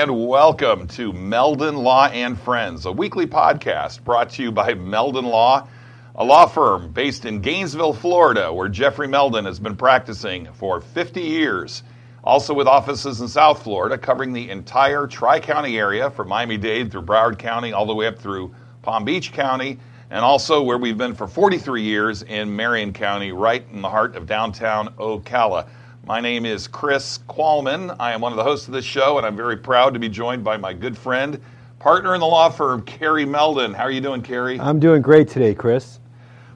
And welcome to Meldon Law and Friends, a weekly podcast brought to you by Meldon Law, a law firm based in Gainesville, Florida, where Jeffrey Meldon has been practicing for 50 years. Also with offices in South Florida, covering the entire Tri County area from Miami Dade through Broward County, all the way up through Palm Beach County, and also where we've been for 43 years in Marion County, right in the heart of downtown Ocala. My name is Chris Qualman. I am one of the hosts of this show, and I'm very proud to be joined by my good friend, partner in the law firm, Carrie Meldon. How are you doing, Carrie? I'm doing great today, Chris.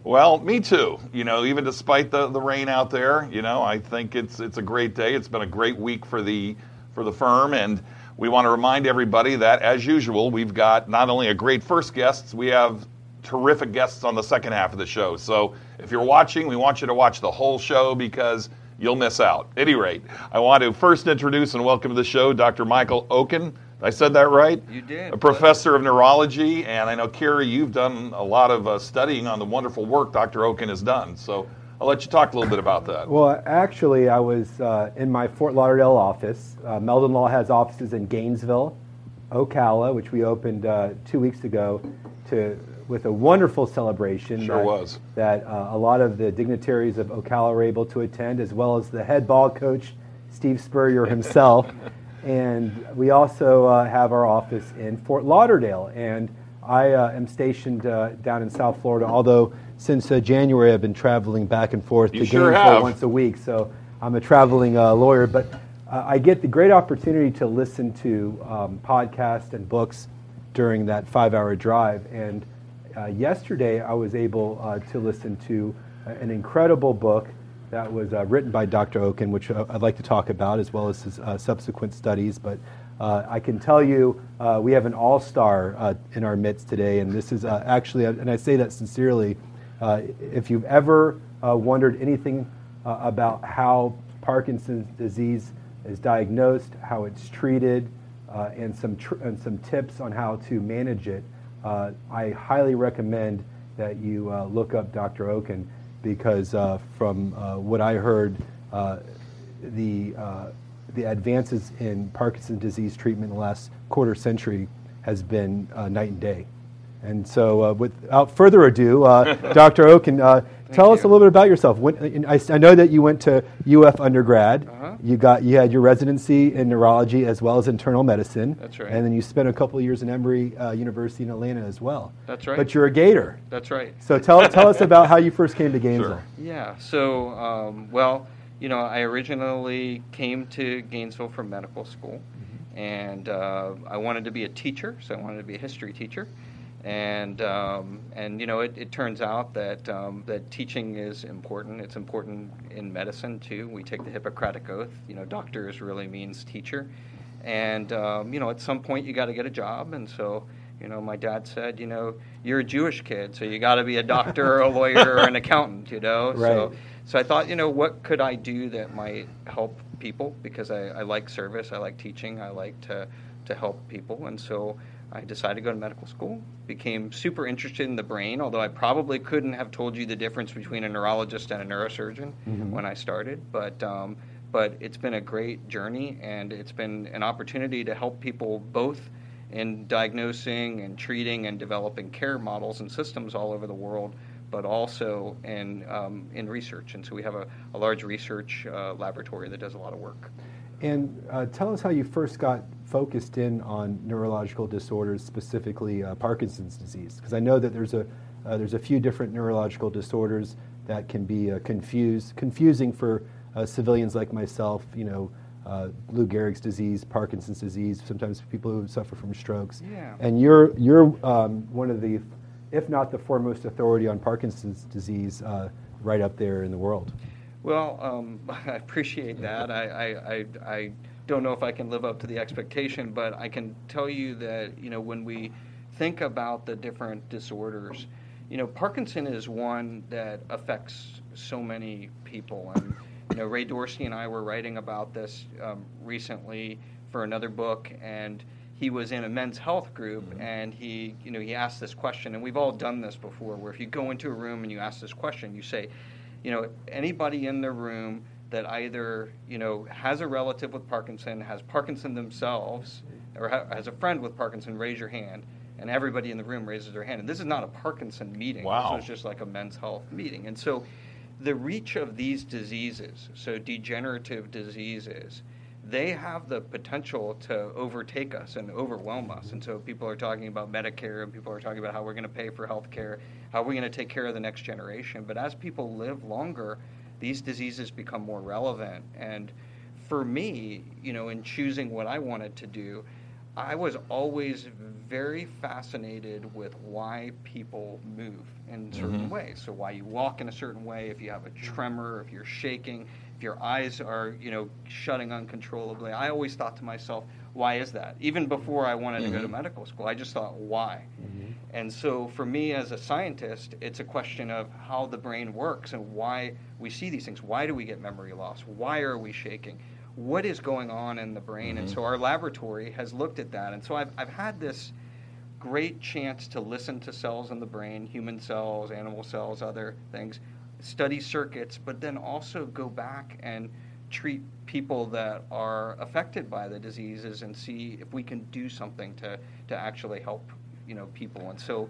Well, me too. You know, even despite the, the rain out there, you know, I think it's it's a great day. It's been a great week for the for the firm, and we want to remind everybody that, as usual, we've got not only a great first guest, we have terrific guests on the second half of the show. So if you're watching, we want you to watch the whole show because you'll miss out. At any rate, I want to first introduce and welcome to the show Dr. Michael Okun. I said that right? You did. A professor of neurology, and I know, Kerry, you've done a lot of uh, studying on the wonderful work Dr. Okun has done. So I'll let you talk a little bit about that. Well, actually, I was uh, in my Fort Lauderdale office. Uh, Meldon Law has offices in Gainesville, Ocala, which we opened uh, two weeks ago to with a wonderful celebration. Sure that, was. That uh, a lot of the dignitaries of Ocala were able to attend, as well as the head ball coach, Steve Spurrier himself. and we also uh, have our office in Fort Lauderdale. And I uh, am stationed uh, down in South Florida, although since uh, January I've been traveling back and forth You to sure Gainesville once a week. So I'm a traveling uh, lawyer. But uh, I get the great opportunity to listen to um, podcasts and books during that five hour drive. And uh, yesterday I was able uh, to listen to uh, an incredible book that was uh, written by Dr. Okun, which uh, I'd like to talk about, as well as his subsequent studies. But I can tell you we have an all star in our midst today. And this is actually, and I say that sincerely, if you've ever wondered anything about how Parkinson's disease is diagnosed, how it's treated, uh, and some tr- and some tips on how to manage it, uh, I highly recommend that you uh, look up Dr. Okun because uh, from uh, what I heard, uh, the uh, the advances in Parkinson's disease treatment in the last quarter century has been night and day. And so, uh, without further ado, uh, Dr. Okun, uh, tell us a little bit about yourself. When, I, I know that you went to UF undergrad. Uh-huh. You got you had your residency in neurology as well as internal medicine. That's right. And then you spent a couple of years in Emory uh, University in Atlanta as well. That's right. But you're a Gator. That's right. So tell tell us about how you first came to Gainesville. Sure. Yeah. So, um, well, you know, I originally came to Gainesville for medical school, and uh, I wanted to be a teacher, so I wanted to be a history teacher. And um, and you know, it, it turns out that um, that teaching is important. It's important in medicine too. We take the Hippocratic oath. You know, doctors really means teacher. And um, you know, at some point you got to get a job, and so you know, my dad said, you know, you're a Jewish kid, so you got to be a doctor or a lawyer or an accountant, you know. So, so I thought, you know, what could I do that might help people? Because I, I like service, I like teaching, I like to to help people, and so I decided to go to medical school. Became super interested in the brain, although I probably couldn't have told you the difference between a neurologist and a neurosurgeon when I started. But um, but it's been a great journey, and it's been an opportunity to help people both in diagnosing and treating and developing care models and systems all over the world, but also in um, in research. And so we have a, a large research uh, laboratory that does a lot of work. And uh, tell us how you first got focused in on neurological disorders, specifically uh, Parkinson's disease, because I know that there's a uh, there's a few different neurological disorders that can be uh, confused confusing for uh, civilians like myself. You know, uh, Lou Gehrig's disease, Parkinson's disease, sometimes people who suffer from strokes. Yeah. And you're you're um, one of the, if not the foremost authority on Parkinson's disease, uh, right up there in the world. Well, um, I appreciate that. I, I, I, I don't know if I can live up to the expectation, but I can tell you that you know when we think about the different disorders, you know Parkinson is one that affects so many people, and you know Ray Dorsey and I were writing about this um, recently for another book, and he was in a men's health group, and he you know he asked this question, and we've all done this before, where if you go into a room and you ask this question, you say you know, anybody in the room that either you know has a relative with Parkinson, has Parkinson themselves, or ha- has a friend with Parkinson, raise your hand, and everybody in the room raises their hand. And this is not a Parkinson meeting. Wow. This was just like a men's health meeting. And so, the reach of these diseases, so degenerative diseases, they have the potential to overtake us and overwhelm us. And so people are talking about Medicare and people are talking about how we're going to pay for health care, how we're going to take care of the next generation. But as people live longer, these diseases become more relevant. And for me, you know, in choosing what I wanted to do, I was always very fascinated with why people move in mm-hmm. certain ways. So why you walk in a certain way, if you have a tremor, if you're shaking, if your eyes are, you know, shutting uncontrollably. I always thought to myself, why is that? Even before I wanted to go to mm-hmm. medical school, I just thought, why? Mm-hmm. And so for me as a scientist, it's a question of how the brain works and why we see these things. Why do we get memory loss? Why are we shaking? What is going on in the brain? And mm-hmm. so our laboratory has looked at that. And so I've, I've had this great chance to listen to cells in the brain, human cells, animal cells, other things, study circuits, but then also go back and treat people that are affected by the diseases and see if we can do something to, to actually help you know people. And so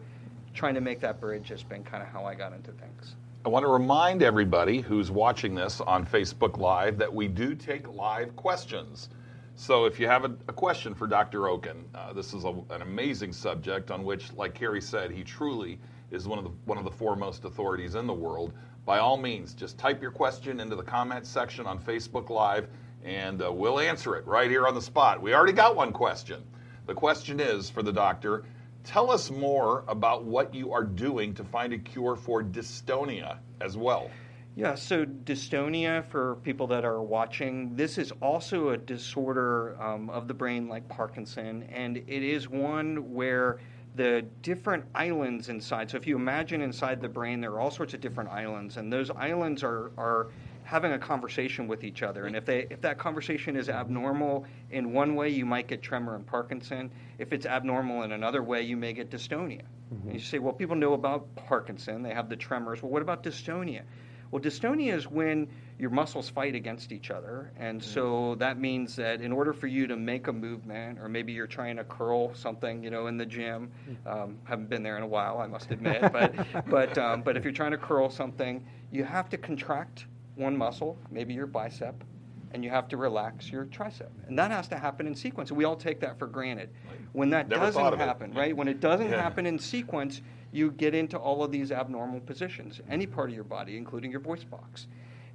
trying to make that bridge has been kind of how I got into things. I want to remind everybody who's watching this on Facebook Live that we do take live questions. So if you have a, a question for Dr. Okun, uh, this is a, an amazing subject on which, like Kerry said, he truly is one of the one of the foremost authorities in the world. By all means, just type your question into the comments section on Facebook Live, and uh, we'll answer it right here on the spot. We already got one question. The question is for the doctor. Tell us more about what you are doing to find a cure for dystonia as well. Yeah, so dystonia, for people that are watching, this is also a disorder um, of the brain like Parkinson, and it is one where the different islands inside. So if you imagine inside the brain, there are all sorts of different islands, and those islands are are having a conversation with each other. And if they if that conversation is abnormal in one way, you might get tremor and Parkinson. If it's abnormal in another way, you may get dystonia. And you say, well, people know about Parkinson, they have the tremors. Well, what about dystonia? Well, dystonia is when your muscles fight against each other. And so that means that in order for you to make a movement, or maybe you're trying to curl something, you know, in the gym, um, haven't been there in a while, I must admit, but, but, um, but if you're trying to curl something, you have to contract one muscle, maybe your bicep, and you have to relax your tricep. And that has to happen in sequence. We all take that for granted. When that Never doesn't of it. happen, right? When it doesn't Yeah. happen in sequence, you get into all of these abnormal positions, any part of your body, including your voice box.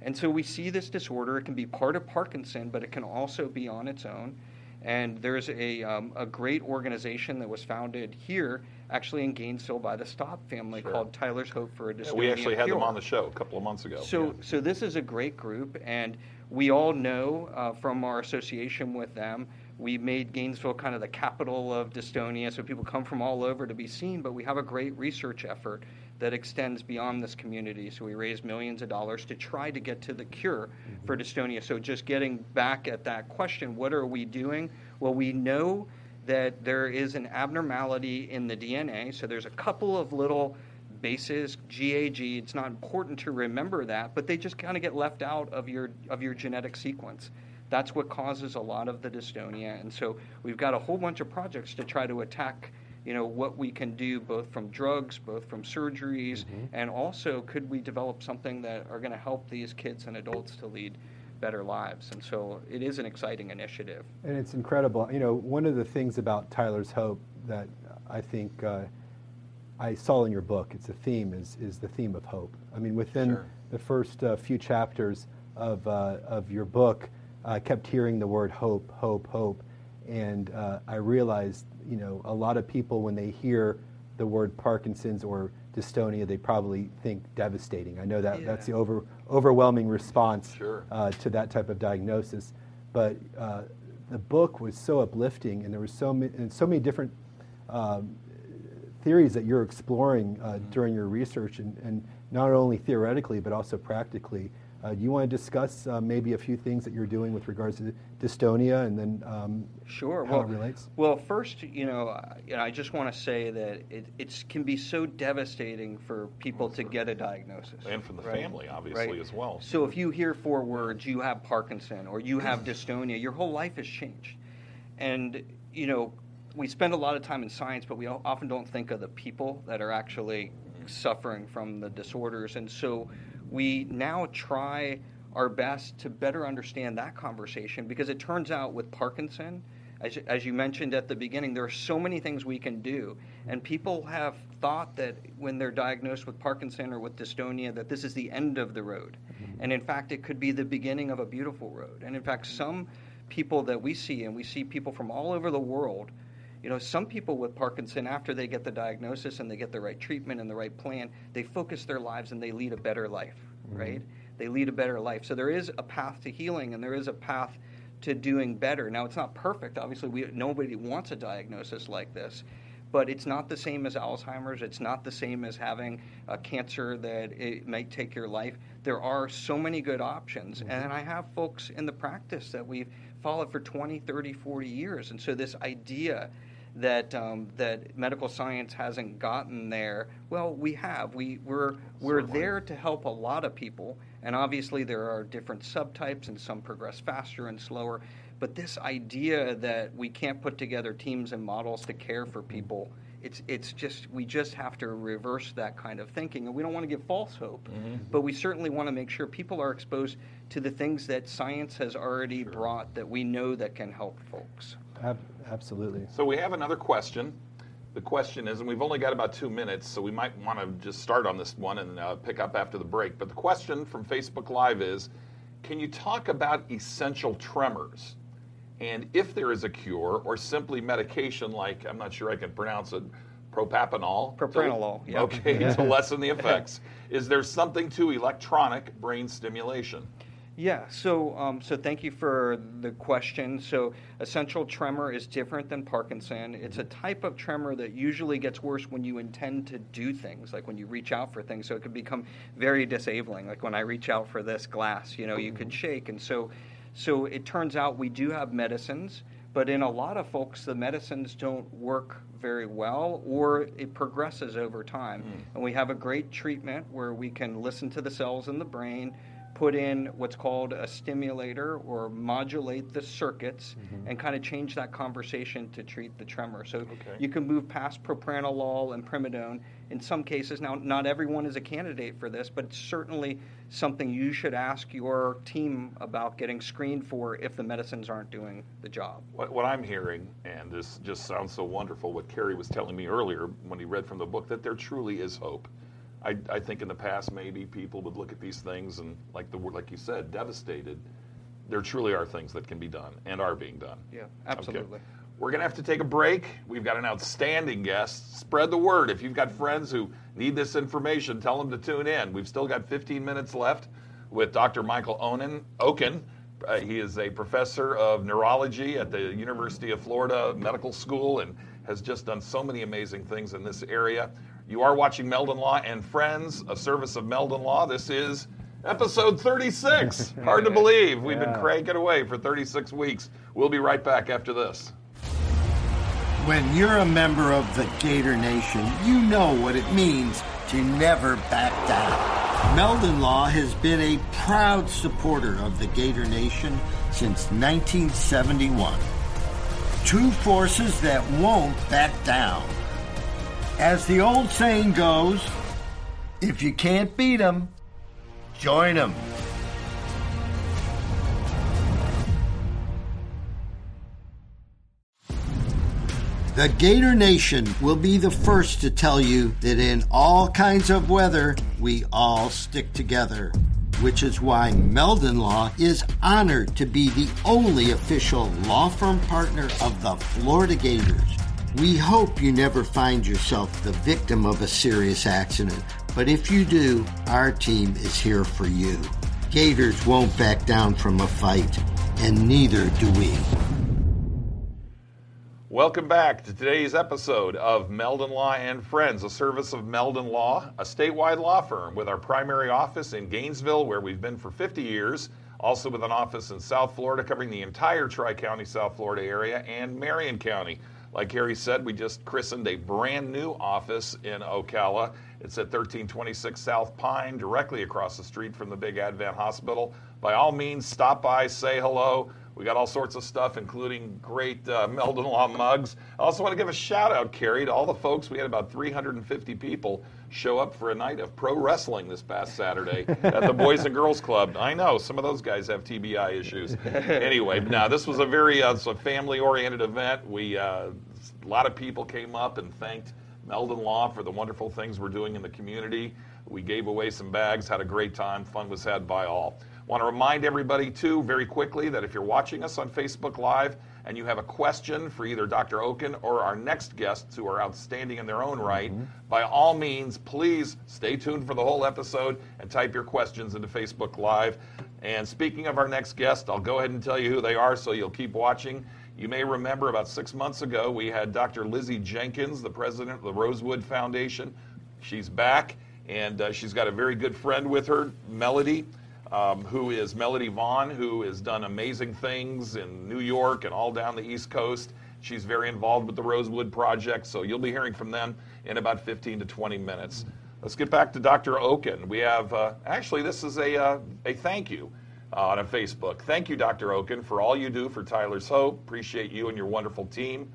And so we see this disorder. It can be part of Parkinson, but it can also be on its own. And there's a, um, a great organization that was founded here, actually in Gainesville by the Staub family, Sure. called Tyler's Hope for a Dystonia we actually had them on the show a couple of months ago. So, Yeah. so this is a great group, and we all know uh, from our association with them, we made Gainesville kind of the capital of dystonia. So people come from all over to be seen, but we have a great research effort that extends beyond this community. So we raise millions of dollars to try to get to the cure mm-hmm. for dystonia. So just getting back at that question, what are we doing? Well, we know that there is an abnormality in the DNA. So there's a couple of little bases, GAG. It's not important to remember that, but they just kind of get left out of your of your genetic sequence. That's what causes a lot of the dystonia. And so we've got a whole bunch of projects to try to attack, you know, what we can do both from drugs, both from surgeries, and also could we develop something that are going to help these kids and adults to lead better lives. And so it is an exciting initiative. And it's incredible. You know, one of the things about Tyler's Hope that I think uh, I saw in your book, it's a theme, is, is the theme of hope. I mean, within Sure. the first uh, few chapters of, uh, of your book, I kept hearing the word hope, hope, hope. And uh, I realized, you know, a lot of people, when they hear the word Parkinson's or dystonia, they probably think devastating. I know that that's the over, overwhelming response Sure. uh, to that type of diagnosis. But uh, the book was so uplifting, and there were so many, and so many different um, theories that you're exploring uh, during your research, and, and not only theoretically but also practically. Uh, do you want to discuss uh, maybe a few things that you're doing with regards to dystonia and then um, sure. how well, it relates? Well, first, you know, I, you know, I just want to say that it it's, can be so devastating for people to get a diagnosis. And for the right? family, obviously, Right. as well. So if you hear four words, you have Parkinson or you have dystonia, your whole life has changed. And, you know, we spend a lot of time in science, but we often don't think of the people that are actually suffering from the disorders. And so we now try our best to better understand that conversation because it turns out with Parkinson, as, you- as you mentioned at the beginning, there are so many things we can do. And people have thought that when they're diagnosed with Parkinson or with dystonia, that this is the end of the road. Mm-hmm. And in fact, it could be the beginning of a beautiful road. And in fact, some people that we see, and we see people from all over the world, you know, some people with Parkinson, after they get the diagnosis and they get the right treatment and the right plan, they focus their lives and they lead a better life, mm-hmm. right? They lead a better life. So there is a path to healing and there is a path to doing better. Now, it's not perfect. Obviously, we, nobody wants a diagnosis like this, but it's not the same as Alzheimer's. It's not the same as having a cancer that it might take your life. There are so many good options. And I have folks in the practice that we've followed for 20, 30, 40 years. And so this idea that um, that medical science hasn't gotten there. Well, we have. We we're we're there to help a lot of people, and obviously there are different subtypes, and some progress faster and slower. But this idea that we can't put together teams and models to care for people. It's, it's just we just have to reverse that kind of thinking and we don't want to give false hope mm-hmm. but we certainly want to make sure people are exposed to the things that science has already brought that we know that can help folks Ab- absolutely. So we have another question. The question is, and we've only got about two minutes, so we might want to just start on this one and uh, pick up after the break. But the question from Facebook Live is Can you talk about essential tremors? And if there is a cure or simply medication like, I'm not sure I can pronounce it, propapanol? to- Propranolol, yeah. Okay, to lessen the effects. Is there something to electronic brain stimulation? Yeah, so um, so thank you for the question. So essential tremor is different than Parkinson. It's a type of tremor that usually gets worse when you intend to do things, like when you reach out for things. So it can become very disabling. Like when I reach out for this glass, you know, you could shake. And so so it turns out we do have medicines, but in a lot of folks, the medicines don't work very well, or it progresses over time. And we have a great treatment where we can listen to the cells in the brain put in what's called a stimulator or modulate the circuits mm-hmm. and kind of change that conversation to treat the tremor. So Okay. you can move past propranolol and primidone in some cases. Now, not everyone is a candidate for this, but it's certainly something you should ask your team about getting screened for if the medicines aren't doing the job. What, what I'm hearing, and this just sounds so wonderful, what Kerry was telling me earlier when he read from the book, that there truly is hope. I, I think in the past maybe people would look at these things and, like the like you said, devastated. There truly are things that can be done and are being done. Yeah, absolutely. Okay. We're going to have to take a break. We've got an outstanding guest. Spread the word. If you've got friends who need this information, tell them to tune in. We've still got 15 minutes left with Dr. Michael Onen, Okun. Uh, he is a professor of neurology at the University of Florida Medical School and has just done so many amazing things in this area. You are watching Meldon Law and Friends, a service of Meldon Law. This is episode 36. Hard to believe. We've been Yeah. cranking away for 36 weeks. We'll be right back after this. When you're a member of the Gator Nation, you know what it means to never back down. Meldon Law has been a proud supporter of the Gator Nation since 1971. Two forces that won't back down. As the old saying goes, if you can't beat 'em, join 'em. The Gator Nation will be the first to tell you that in all kinds of weather, we all stick together. Which is why Meldon Law is honored to be the only official law firm partner of the Florida Gators. We hope you never find yourself the victim of a serious accident, but if you do, our team is here for you. Gators won't back down from a fight, and neither do we. Welcome back to today's episode of Meldon Law and Friends, a service of Meldon Law, a statewide law firm with our primary office in Gainesville, where we've been for 50 years, also with an office in South Florida covering the entire Tri County, South Florida area, and Marion County. Like Harry said, we just christened a brand new office in Ocala. It's at 1326 South Pine, directly across the street from the Big Advent Hospital. By all means, stop by, say hello. We got all sorts of stuff, including great uh, Meldon Law mugs. I also want to give a shout out, Carrie, to all the folks. We had about 350 people show up for a night of pro wrestling this past Saturday at the Boys and Girls Club. I know some of those guys have TBI issues. anyway, now this was a very uh, family-oriented event. We uh, a lot of people came up and thanked Meldon Law for the wonderful things we're doing in the community. We gave away some bags, had a great time. Fun was had by all. Want to remind everybody, too, very quickly, that if you're watching us on Facebook Live and you have a question for either Dr. Okun or our next guests who are outstanding in their own right, mm-hmm. by all means, please stay tuned for the whole episode and type your questions into Facebook Live. And speaking of our next guest, I'll go ahead and tell you who they are so you'll keep watching. You may remember about six months ago, we had Dr. Lizzie Jenkins, the president of the Rosewood Foundation. She's back, and uh, she's got a very good friend with her, Melody um, who is Melody Vaughn, who has done amazing things in New York and all down the East Coast. She's very involved with the Rosewood Project, so you'll be hearing from them in about 15 to 20 minutes. Let's get back to Dr. Okun. We have, uh, actually, this is a, uh, a thank you uh, on Facebook. Thank you, Dr. Okun, for all you do for Tyler's Hope. Appreciate you and your wonderful team.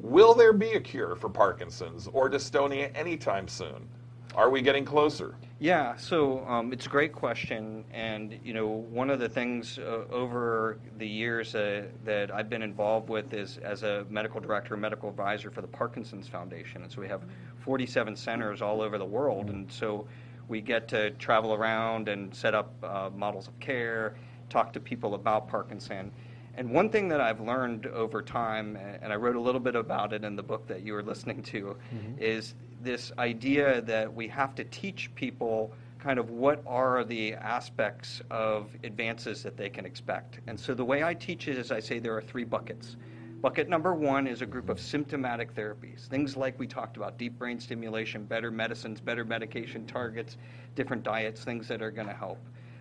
Will there be a cure for Parkinson's or dystonia anytime soon? Are we getting closer? Yeah, so um, it's a great question, and you know one of the things uh, over the years uh, that I've been involved with is as a medical director, medical advisor for the Parkinson's Foundation, and so we have 47 centers all over the world, and so we get to travel around and set up uh, models of care, talk to people about Parkinson. And one thing that I've learned over time, and I wrote a little bit about it in the book that you were listening to, mm-hmm. is this idea that we have to teach people kind of what are the aspects of advances that they can expect. And so the way I teach it is I say there are three buckets. Bucket number one is a group of symptomatic therapies, things like we talked about deep brain stimulation, better medicines, better medication targets, different diets, things that are going to help.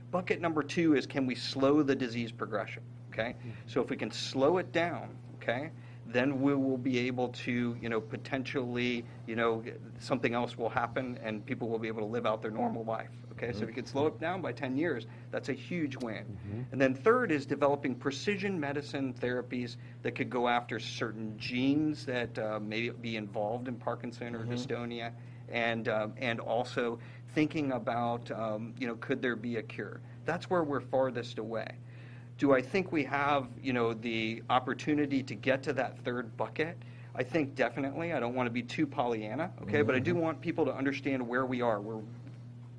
Bucket number two is can we slow the disease progression? Okay, mm-hmm. so if we can slow it down, okay, then we will be able to, you know, potentially, you know, something else will happen and people will be able to live out their normal life. Okay, mm-hmm. so if you can slow it down by 10 years, that's a huge win. Mm-hmm. And then third is developing precision medicine therapies that could go after certain genes that uh, may be involved in Parkinson or mm-hmm. dystonia, and um, and also thinking about, um, you know, could there be a cure? That's where we're farthest away. Do I think we have, you know, the opportunity to get to that third bucket? I think definitely. I don't want to be too Pollyanna, okay, mm-hmm. but I do mm-hmm. want people to understand where we are. We're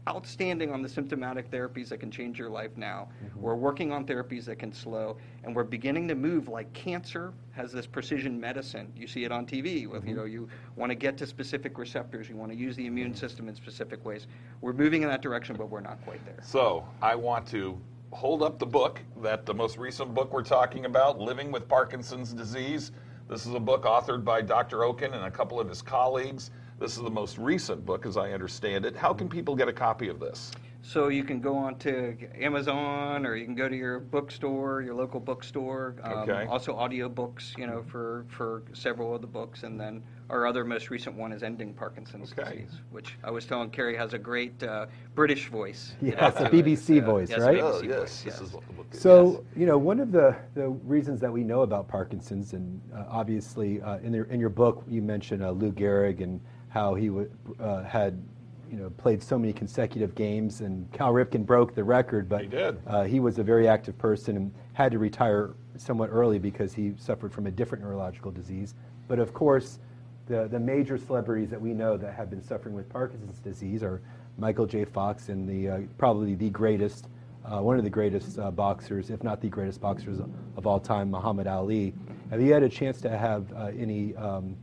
outstanding on the symptomatic therapies that can change your life now. Mm-hmm. We're working on therapies that can slow, and we're beginning to move like cancer has this precision medicine. You see it on TV with, mm-hmm. you know, you want to get to specific receptors, you want to use the immune system in specific ways. We're moving in that direction, but we're not quite there. So I want to hold up the book, that the most recent book we're talking about, Living with Parkinson's Disease. This is a book authored by Dr. Okun and a couple of his colleagues. This is the most recent book, as I understand it. How can people get a copy of this? So you can go on to Amazon or you can go to your bookstore, your local bookstore. Um, okay. Also audiobooks, you know, for, for several of the books. And then our other most recent one is Ending Parkinson's okay. Disease, which I was telling Carrie has a great uh, British voice. Yeah, it's a BBC voice, yes, right? BBC oh, yes. Voice, yes. This is what the book is. So, yes. you know, one of the, the reasons that we know about Parkinson's, and uh, obviously uh, in, the, in your book you mentioned uh, Lou Gehrig and how he w- uh, had you know, played so many consecutive games, and Cal Ripken broke the record. But he did. Uh, he was a very active person and had to retire somewhat early because he suffered from a different neurological disease. But of course, the, the major celebrities that we know that have been suffering with Parkinson's disease are Michael J. Fox and the uh, probably the greatest, uh, one of the greatest uh, boxers, if not the greatest boxers of all time, Muhammad Ali. Have you had a chance to have uh, any um,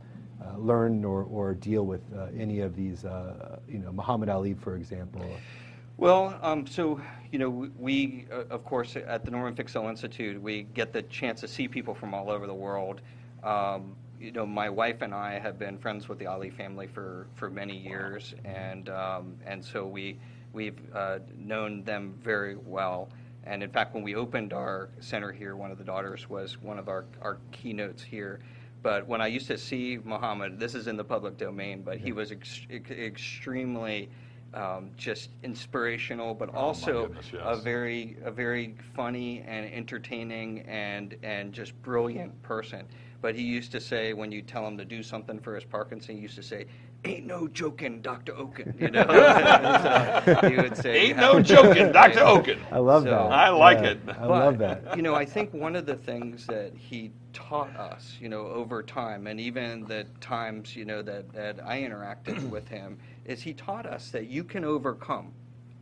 learn or, or deal with uh, any of these, you know, Muhammad Ali, for example? Well, um, so you know, we, uh, of course at the Norman Fixel Institute, we get the chance to see people from all over the world. Um, you know, my wife and I have been friends with the Ali family for, for many years, and um, and so we we've uh, known them very well. And in fact, when we opened our center here, one of the daughters was one of our, our keynotes here. But when I used to see Muhammad, this is in the public domain, but he was ex- ex- extremely um, just inspirational, but Oh, also goodness, yes. a very a very funny and entertaining and and just brilliant person. But he used to say when you tell him to do something for his Parkinson, he used to say, "Ain't no joking, Doctor Okun." You know, so he would say, Ain't no joking, Dr. Okun. I love So- that. I like Yeah, it. I love that. You know, I think one of the things that he taught us, you know, over time, and even the times, you know, that, that I interacted with him, is he taught us that you can overcome.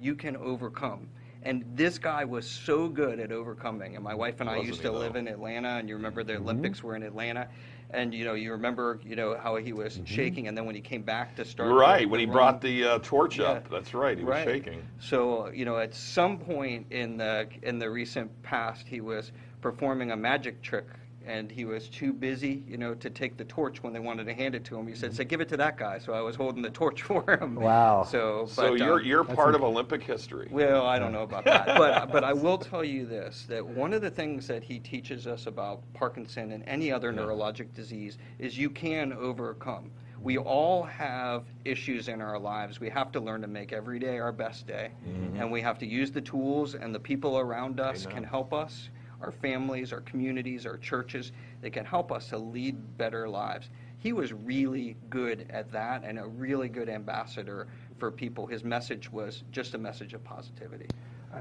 You can overcome. And this guy was so good at overcoming. And my wife and I Wasn't used to live though? in Atlanta, and you remember Mm-hmm. the Olympics were in Atlanta. And you know, you remember, you know, how he was Mm-hmm. shaking, and then when he came back to start, right. the- When he the brought the uh, torch Yeah. up, that's right. He was shaking. So you know, at some point in the in the recent past, he was performing a magic trick, and he was too busy, you know, to take the torch when they wanted to hand it to him. He said, "Say, give it to that guy." So I was holding the torch for him. Wow. So, So you're um, you're part of Olympic history. well, I don't know about that, but but I will tell you this: that one of the things that he teaches us about Parkinson and any other neurologic disease is you can overcome. We all have issues in our lives. We have to learn to make every day our best day, and we have to use the tools and the people around us can help us. Our families, our communities, our churches, they can help us to lead better lives. He was really good at that and a really good ambassador for people. His message was just a message of positivity.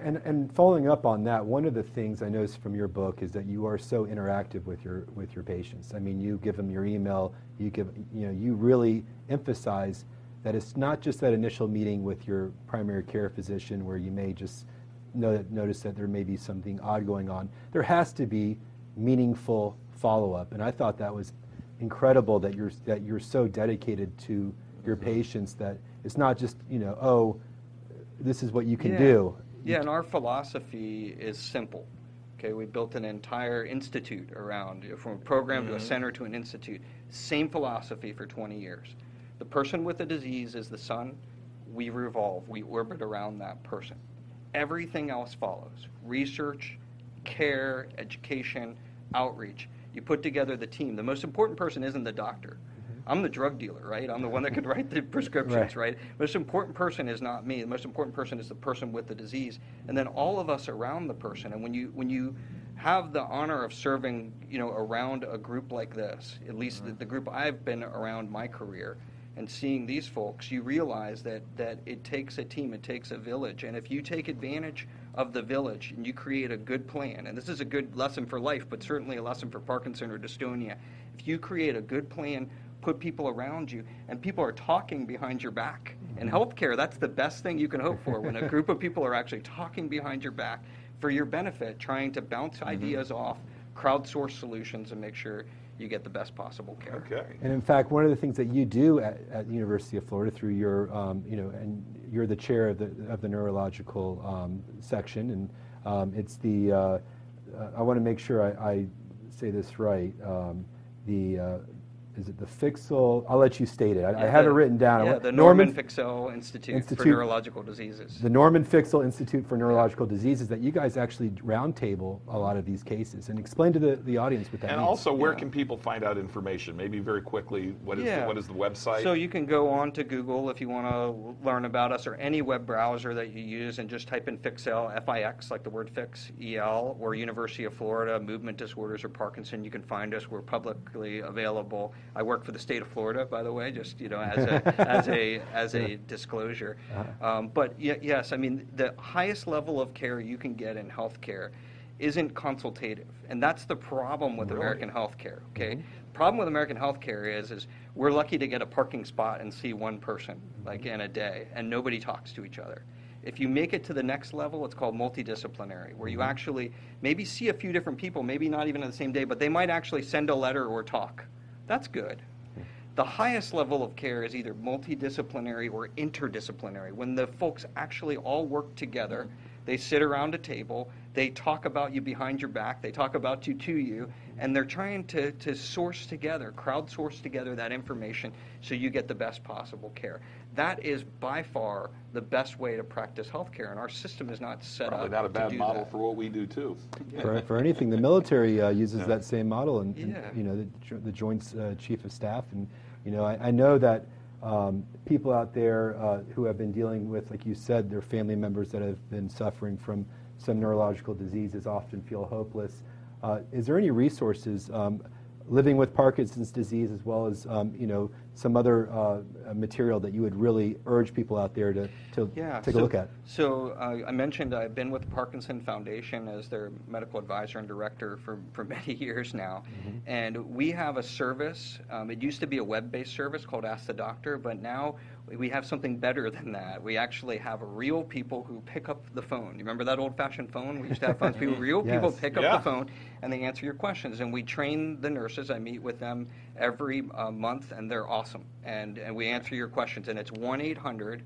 And, and following up on that, one of the things I noticed from your book is that you are so interactive with your with your patients. I mean, you give them your email, you give you know you really emphasize that it's not just that initial meeting with your primary care physician where you may just notice that there may be something odd going on. There has to be meaningful follow up, and I thought that was incredible that you're that you're so dedicated to your mm-hmm. patients that it's not just you know oh this is what you can Yeah. do. Yeah, and our philosophy is simple. Okay, we built an entire institute around from a program to a mm-hmm. center to an institute. Same philosophy for 20 years. The person with the disease is the sun. We revolve, we orbit around that person. Everything else follows research, care, education, outreach. You put together the team. The most important person isn't the doctor. Mm-hmm. I'm the drug dealer, right? I'm the one that could write the prescriptions, Right. right? Most important person is not me. The most important person is the person with the disease, and then all of us around the person. And when you when you have the honor of serving, you know, around a group like this, at least mm-hmm. the, the group I've been around my career, and seeing these folks, you realize that that it takes a team, it takes a village, and if you take advantage of the village and you create a good plan, and this is a good lesson for life, but certainly a lesson for Parkinson or dystonia, if you create a good plan put people around you and people are talking behind your back. In mm-hmm. healthcare, that's the best thing you can hope for. When a group of people are actually talking behind your back for your benefit, trying to bounce mm-hmm. ideas off, crowdsource solutions, and make sure you get the best possible care. Okay. And in fact, one of the things that you do at, at the University of Florida through your, um, you know, and you're the chair of the of the neurological um, section, and um, it's the. Uh, uh, I want to make sure I, I say this right. Um, the uh, is it the Fixel? I'll let you state it. I, I have the- it written down. Yeah, the Norman, Fixel Institute, Institute- for Neurological Diseases. the Norman Fixel Institute for Neurological Diseases. That you guys actually roundtable a lot of these cases and explain to the, the audience what that And means. also, where Yeah. can people find out information? Maybe very quickly. what is, the, what is the website? So you can go on to Google if you want to learn about us or any web browser that you use and just type in Fixel, F-I-X, like the word fix, E-L, or University of Florida, movement disorders or Parkinson. You can find us. We're publicly available. I work for the state of Florida, by the way, just, you know, as a, as a, as a disclosure. Uh-huh. Um, but y- yes, I mean, the highest level of care you can get in healthcare isn't consultative. And that's the problem with American healthcare, okay? Mm-hmm. Problem with American healthcare is is we're lucky to get a parking spot and see one person mm-hmm. like in a day and nobody talks to each other. If you make it to the next level, it's called multidisciplinary, where you mm-hmm. actually maybe see a few different people, maybe not even on the same day, but they might actually send a letter or talk. That's good. The highest level of care is either multidisciplinary or interdisciplinary, when the folks actually all work together They sit around a table. They talk about you behind your back. They talk about you to you, and they're trying to, to source together, crowdsource together that information so you get the best possible care. That is by far the best way to practice healthcare, and our system is not set Probably up not a bad model that. for what we do too. for, for anything. The military uh, uses that same model, and, and, Yeah. you know the, the Joint uh, Chief of Staff, and you know I, I know that um, people out there uh, who have been dealing with, like you said, their family members that have been suffering from some neurological diseases often feel hopeless. Uh, is there any resources? Um, living with Parkinson's disease, as well as um, you know some other uh, uh, material that you would really urge people out there to, to Yeah, take so, a look at. So uh, I mentioned I've been with the Parkinson Foundation as their medical advisor and director for, for many years now, Mm-hmm. and we have a service. Um, it used to be a web-based service called Ask the Doctor, but now we have something better than that. We actually have real people who pick up the phone. You remember that old-fashioned phone? We used to have phones. People, real people pick up Yeah. the phone and they answer your questions. And we train the nurses. I meet with them every uh, month, and they're awesome. And and we answer your questions. And it's one eight hundred,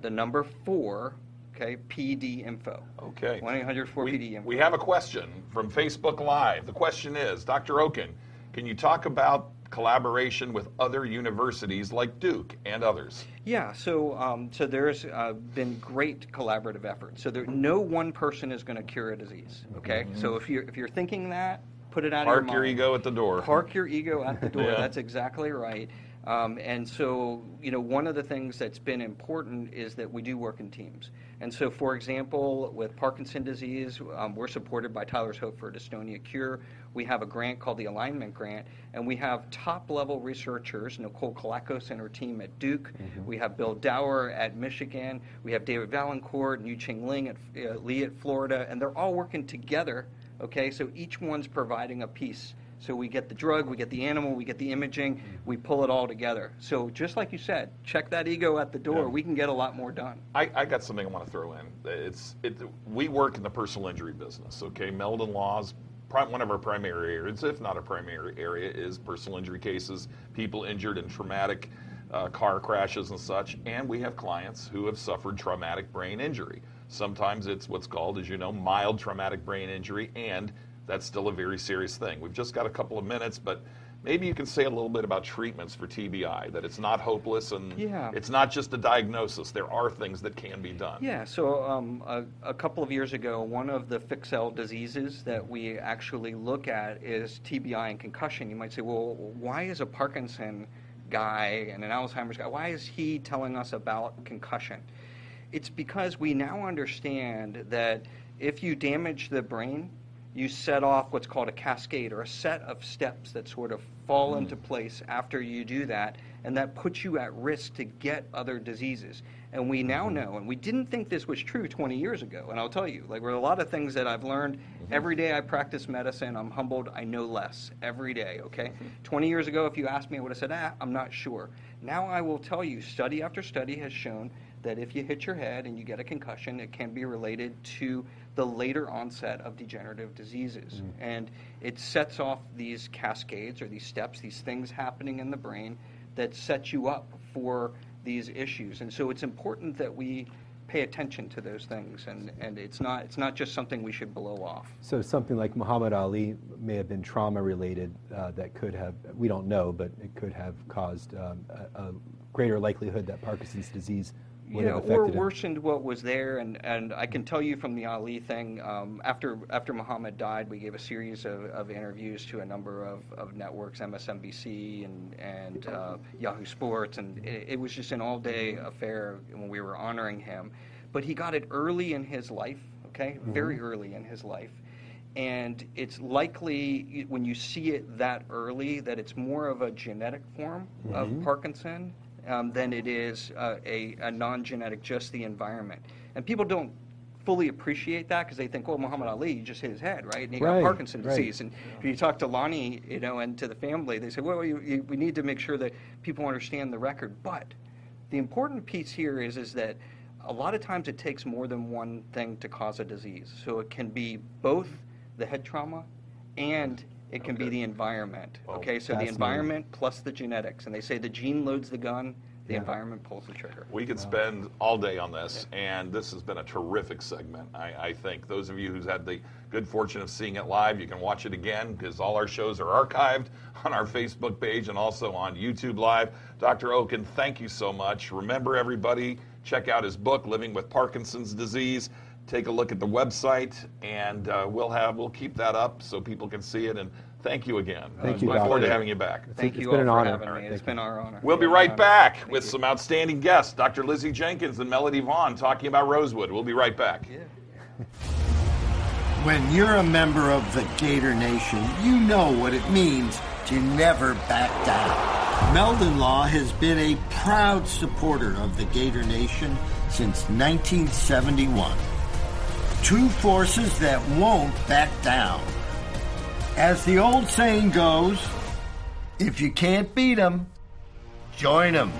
the number four, okay, PD info. Okay. One eight hundred four We, PD info. we have a question from Facebook Live. The question is, Dr. Okun, can you talk about collaboration with other universities like Duke and others? Yeah, so um, so there's uh, been great collaborative efforts. So there, no one person is going to cure a disease. Okay, so if you're if you're thinking that, put it out Mm-hmm. Park your your ego at the door. Park your ego at the door. Yeah. That's exactly right. Um, and so, you know, one of the things that's been important is that we do work in teams. And so, for example, with Parkinson disease, um, we're supported by Tyler's Hope for a Dystonia Cure. We have a grant called the Alignment Grant, and we have top level researchers, Nicole Kalakos and her team at Duke. We have Bill Dauer at Michigan. We have David Vaillancourt and Yu Ching Ling at uh, Lee at Florida, and they're all working together. Okay, so each one's providing a piece. So we get the drug, we get the animal, we get the imaging, we pull it all together. So just like you said, check that ego at the door. Yeah. We can get a lot more done. I, I got something I want to throw in. It's it. We work in the personal injury business. Okay, Meldon Laws. One of our primary areas, if not a primary area, is personal injury cases. People injured in traumatic uh, car crashes and such. And we have clients who have suffered traumatic brain injury. Sometimes it's what's called, as you know, mild traumatic brain injury, and that's still a very serious thing. We've just got a couple of minutes, but maybe you can say a little bit about treatments for TBI. That it's not hopeless and Yeah. it's not just a diagnosis. There are things that can be done. Yeah, so um, a, a couple of years ago, one of the fixel diseases that we actually look at is TBI and concussion. You might say, well, why is a Parkinson guy and an Alzheimer's guy, why is he telling us about concussion? It's because we now understand that if you damage the brain, you set off what's called a cascade or a set of steps that sort of fall mm. into place after you do that, and that puts you at risk to get other diseases. And we now mm-hmm. know, and we didn't think this was true 20 years ago, and I'll tell you, like, there are a lot of things that I've learned. Mm-hmm. Every day I practice medicine, I'm humbled, I know less every day, okay? Mm-hmm. 20 years ago, if you asked me, I would have said, ah, I'm not sure. Now I will tell you, study after study has shown that if you hit your head and you get a concussion, it can be related to the later onset of degenerative diseases. And it sets off these cascades or these steps, these things happening in the brain that set you up for these issues. And so it's important that we pay attention to those things and, and it's not it's not just something we should blow off. So something like Muhammad Ali may have been trauma related uh, that could have, we don't know, but it could have caused um, a, a greater likelihood that Parkinson's disease would yeah, have or affected him. worsened what was there. And, and I can tell you from the Ali thing, um, after after Muhammad died, we gave a series of, of interviews to a number of, of networks, MSNBC and and uh, Yahoo Sports, and it, it was just an all day affair when we were honoring him. But he got it early in his life, okay, very early in his life. And it's likely when you see it that early that it's more of a genetic form of Parkinson um, than it is uh, a, a non-genetic, just the environment. And people don't fully appreciate that because they think, well, Muhammad Ali just hit his head, right? And he Right, got Parkinson's right. disease. And if you talk to Lonnie, you know, and to the family, they say, well, you, you, we need to make sure that people understand the record. But the important piece here is is that a lot of times it takes more than one thing to cause a disease. So it can be both the head trauma and it can be the environment. Oh, okay, so the fascinating. environment plus the genetics. And they say the gene loads the gun, the Yeah. environment pulls the trigger. We could spend all day on this, and this has been a terrific segment. I, I think those of you who's had the good fortune of seeing it live, you can watch it again because all our shows are archived on our Facebook page and also on YouTube Live. Dr. Okun, thank you so much. Remember, everybody, check out his book, Living with Parkinson's Disease. Take a look at the website, and uh, we'll have we'll keep that up so people can see it. And thank you again. Thank you, Look forward to having you back. Thank it's you been all an for honor. having me. Thank It's you. been our honor. We'll be right back Thank with you. some outstanding guests, Dr. Lizzie Jenkins and Melody Vaughn, talking about Rosewood. We'll be right back. When you're a member of the Gator Nation, you know what it means to never back down. Meldon Law has been a proud supporter of the Gator Nation since 1971. Two forces that won't back down. As the old saying goes, if you can't beat 'em, join 'em.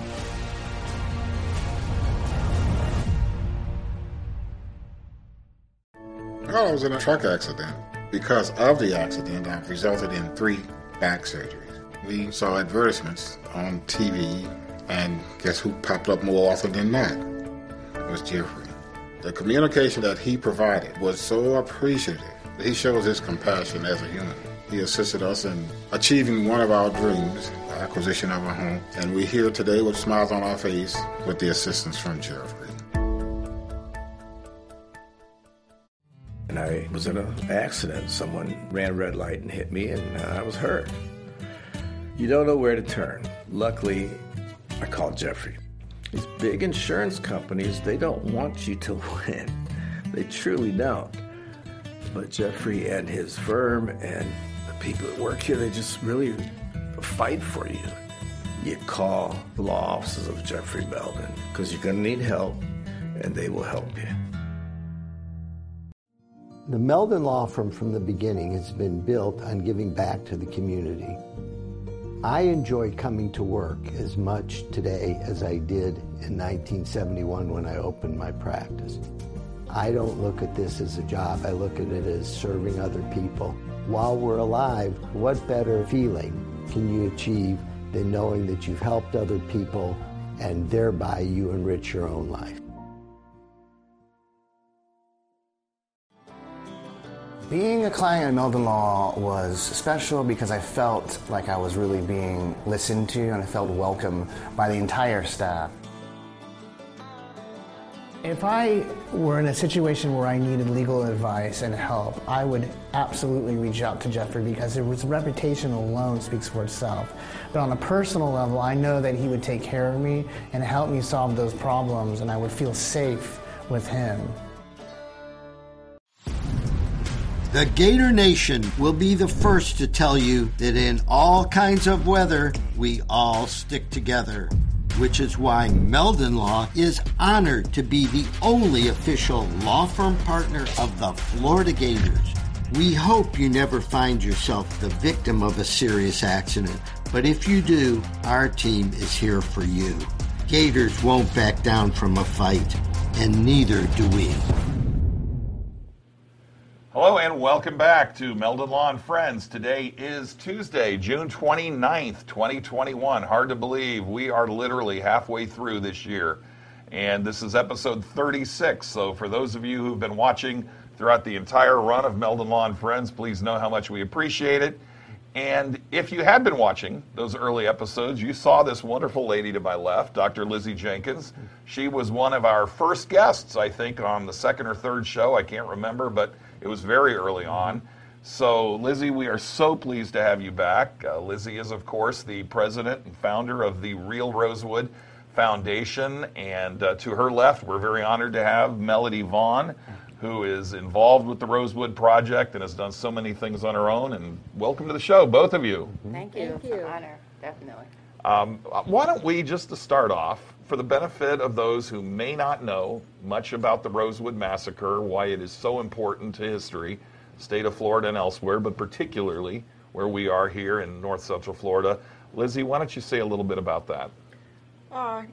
Well, I was in a truck accident. Because of the accident, I've resulted in three back surgeries. We saw advertisements on TV, and guess who popped up more often than that? It was Jeffrey. The communication that he provided was so appreciative. He shows his compassion as a human. He assisted us in achieving one of our dreams, the acquisition of a home, and we're here today with smiles on our face with the assistance from Jeffrey. And I was in an accident. Someone ran red light and hit me, and uh, I was hurt. You don't know where to turn. Luckily, I called Jeffrey. These big insurance companies, they don't want you to win. They truly don't. But Jeffrey and his firm and the people that work here, they just really fight for you. You call the law offices of Jeffrey Meldon because you're going to need help, and they will help you. The Meldon Law Firm from the beginning has been built on giving back to the community. I enjoy coming to work as much today as I did in 1971 when I opened my practice. I don't look at this as a job, I look at it as serving other people. While we're alive, what better feeling can you achieve than knowing that you've helped other people and thereby you enrich your own life? Being a client at Meldon Law was special because I felt like I was really being listened to and I felt welcome by the entire staff. If I were in a situation where I needed legal advice and help, I would absolutely reach out to Jeffrey because his reputation alone speaks for itself. But on a personal level, I know that he would take care of me and help me solve those problems, and I would feel safe with him. The Gator Nation will be the first to tell you that in all kinds of weather, we all stick together, which is why Meldon Law is honored to be the only official law firm partner of the Florida Gators. We hope you never find yourself the victim of a serious accident, but if you do, our team is here for you. Gators won't back down from a fight, and neither do we. Hello and welcome back to Meldon Law and Friends. Today is Tuesday, June 29th, 2021. Hard to believe we are literally halfway through this year. And this is episode 36. So for those of you who've been watching throughout the entire run of Meldon Law and Friends, please know how much we appreciate it. And if you had been watching those early episodes, you saw this wonderful lady to my left, Dr. Lizzie Jenkins. She was one of our first guests, I think, on the second or third show. I can't remember, but it was very early on. So, Lizzie, we are so pleased to have you back. Uh, Lizzie is, of course, the president and founder of the Real Rosewood Foundation. And uh, to her left, we're very honored to have Melody Vaughn, who is involved with the Rosewood Project and has done so many things on her own. And welcome to the show, both of you. Thank you. It's an honor, definitely. Um, why don't we, just to start off, for the benefit of those who may not know much about the Rosewood Massacre, why it is so important to history, state of Florida and elsewhere, but particularly where we are here in North Central Florida. Lizzie, why don't you say a little bit about that? Uh,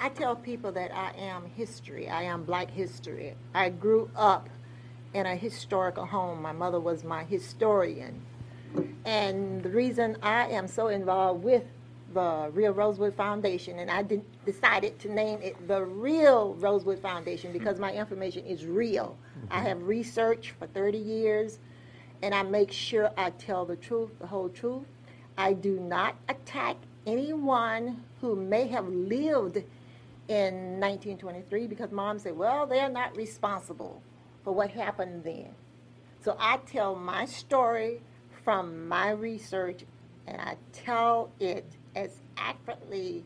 I tell people that I am history. I am black history. I grew up in a historical home. My mother was my historian. And the reason I am so involved with the Real Rosewood Foundation, and I de- decided to name it the Real Rosewood Foundation because my information is real. I mm-hmm. have researched for 30 years, and I make sure I tell the truth, the whole truth. I do not attack anyone who may have lived in 1923 because mom said, well, they're not responsible for what happened then. So I tell my story from my research and I tell it as accurately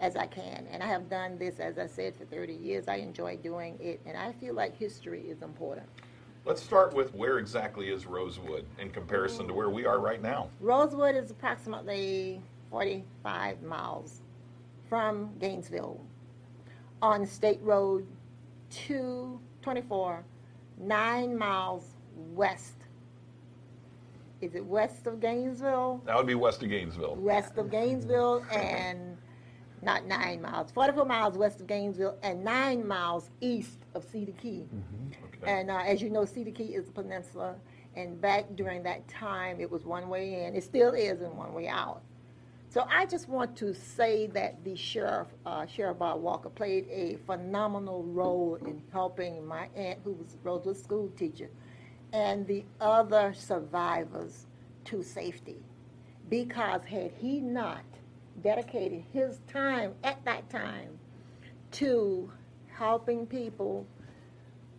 as I can. And I have done this, as I said, for 30 years. I enjoy doing it, and I feel like history is important. Let's start with where exactly is Rosewood in comparison to where we are right now. Rosewood is approximately 45 miles from Gainesville on State Road 224, nine miles west. Is it west of Gainesville? That would be west of Gainesville. West of Gainesville and not nine miles, 44 miles west of Gainesville and nine miles east of Cedar Key. Okay. And uh, as you know, Cedar Key is a peninsula, and back during that time, it was one way in. It still is and one way out. So I just want to say that the sheriff, uh, Sheriff Bob Walker, played a phenomenal role in helping my aunt, who was Rosewood school teacher, and the other survivors to safety. Because had he not dedicated his time at that time to helping people,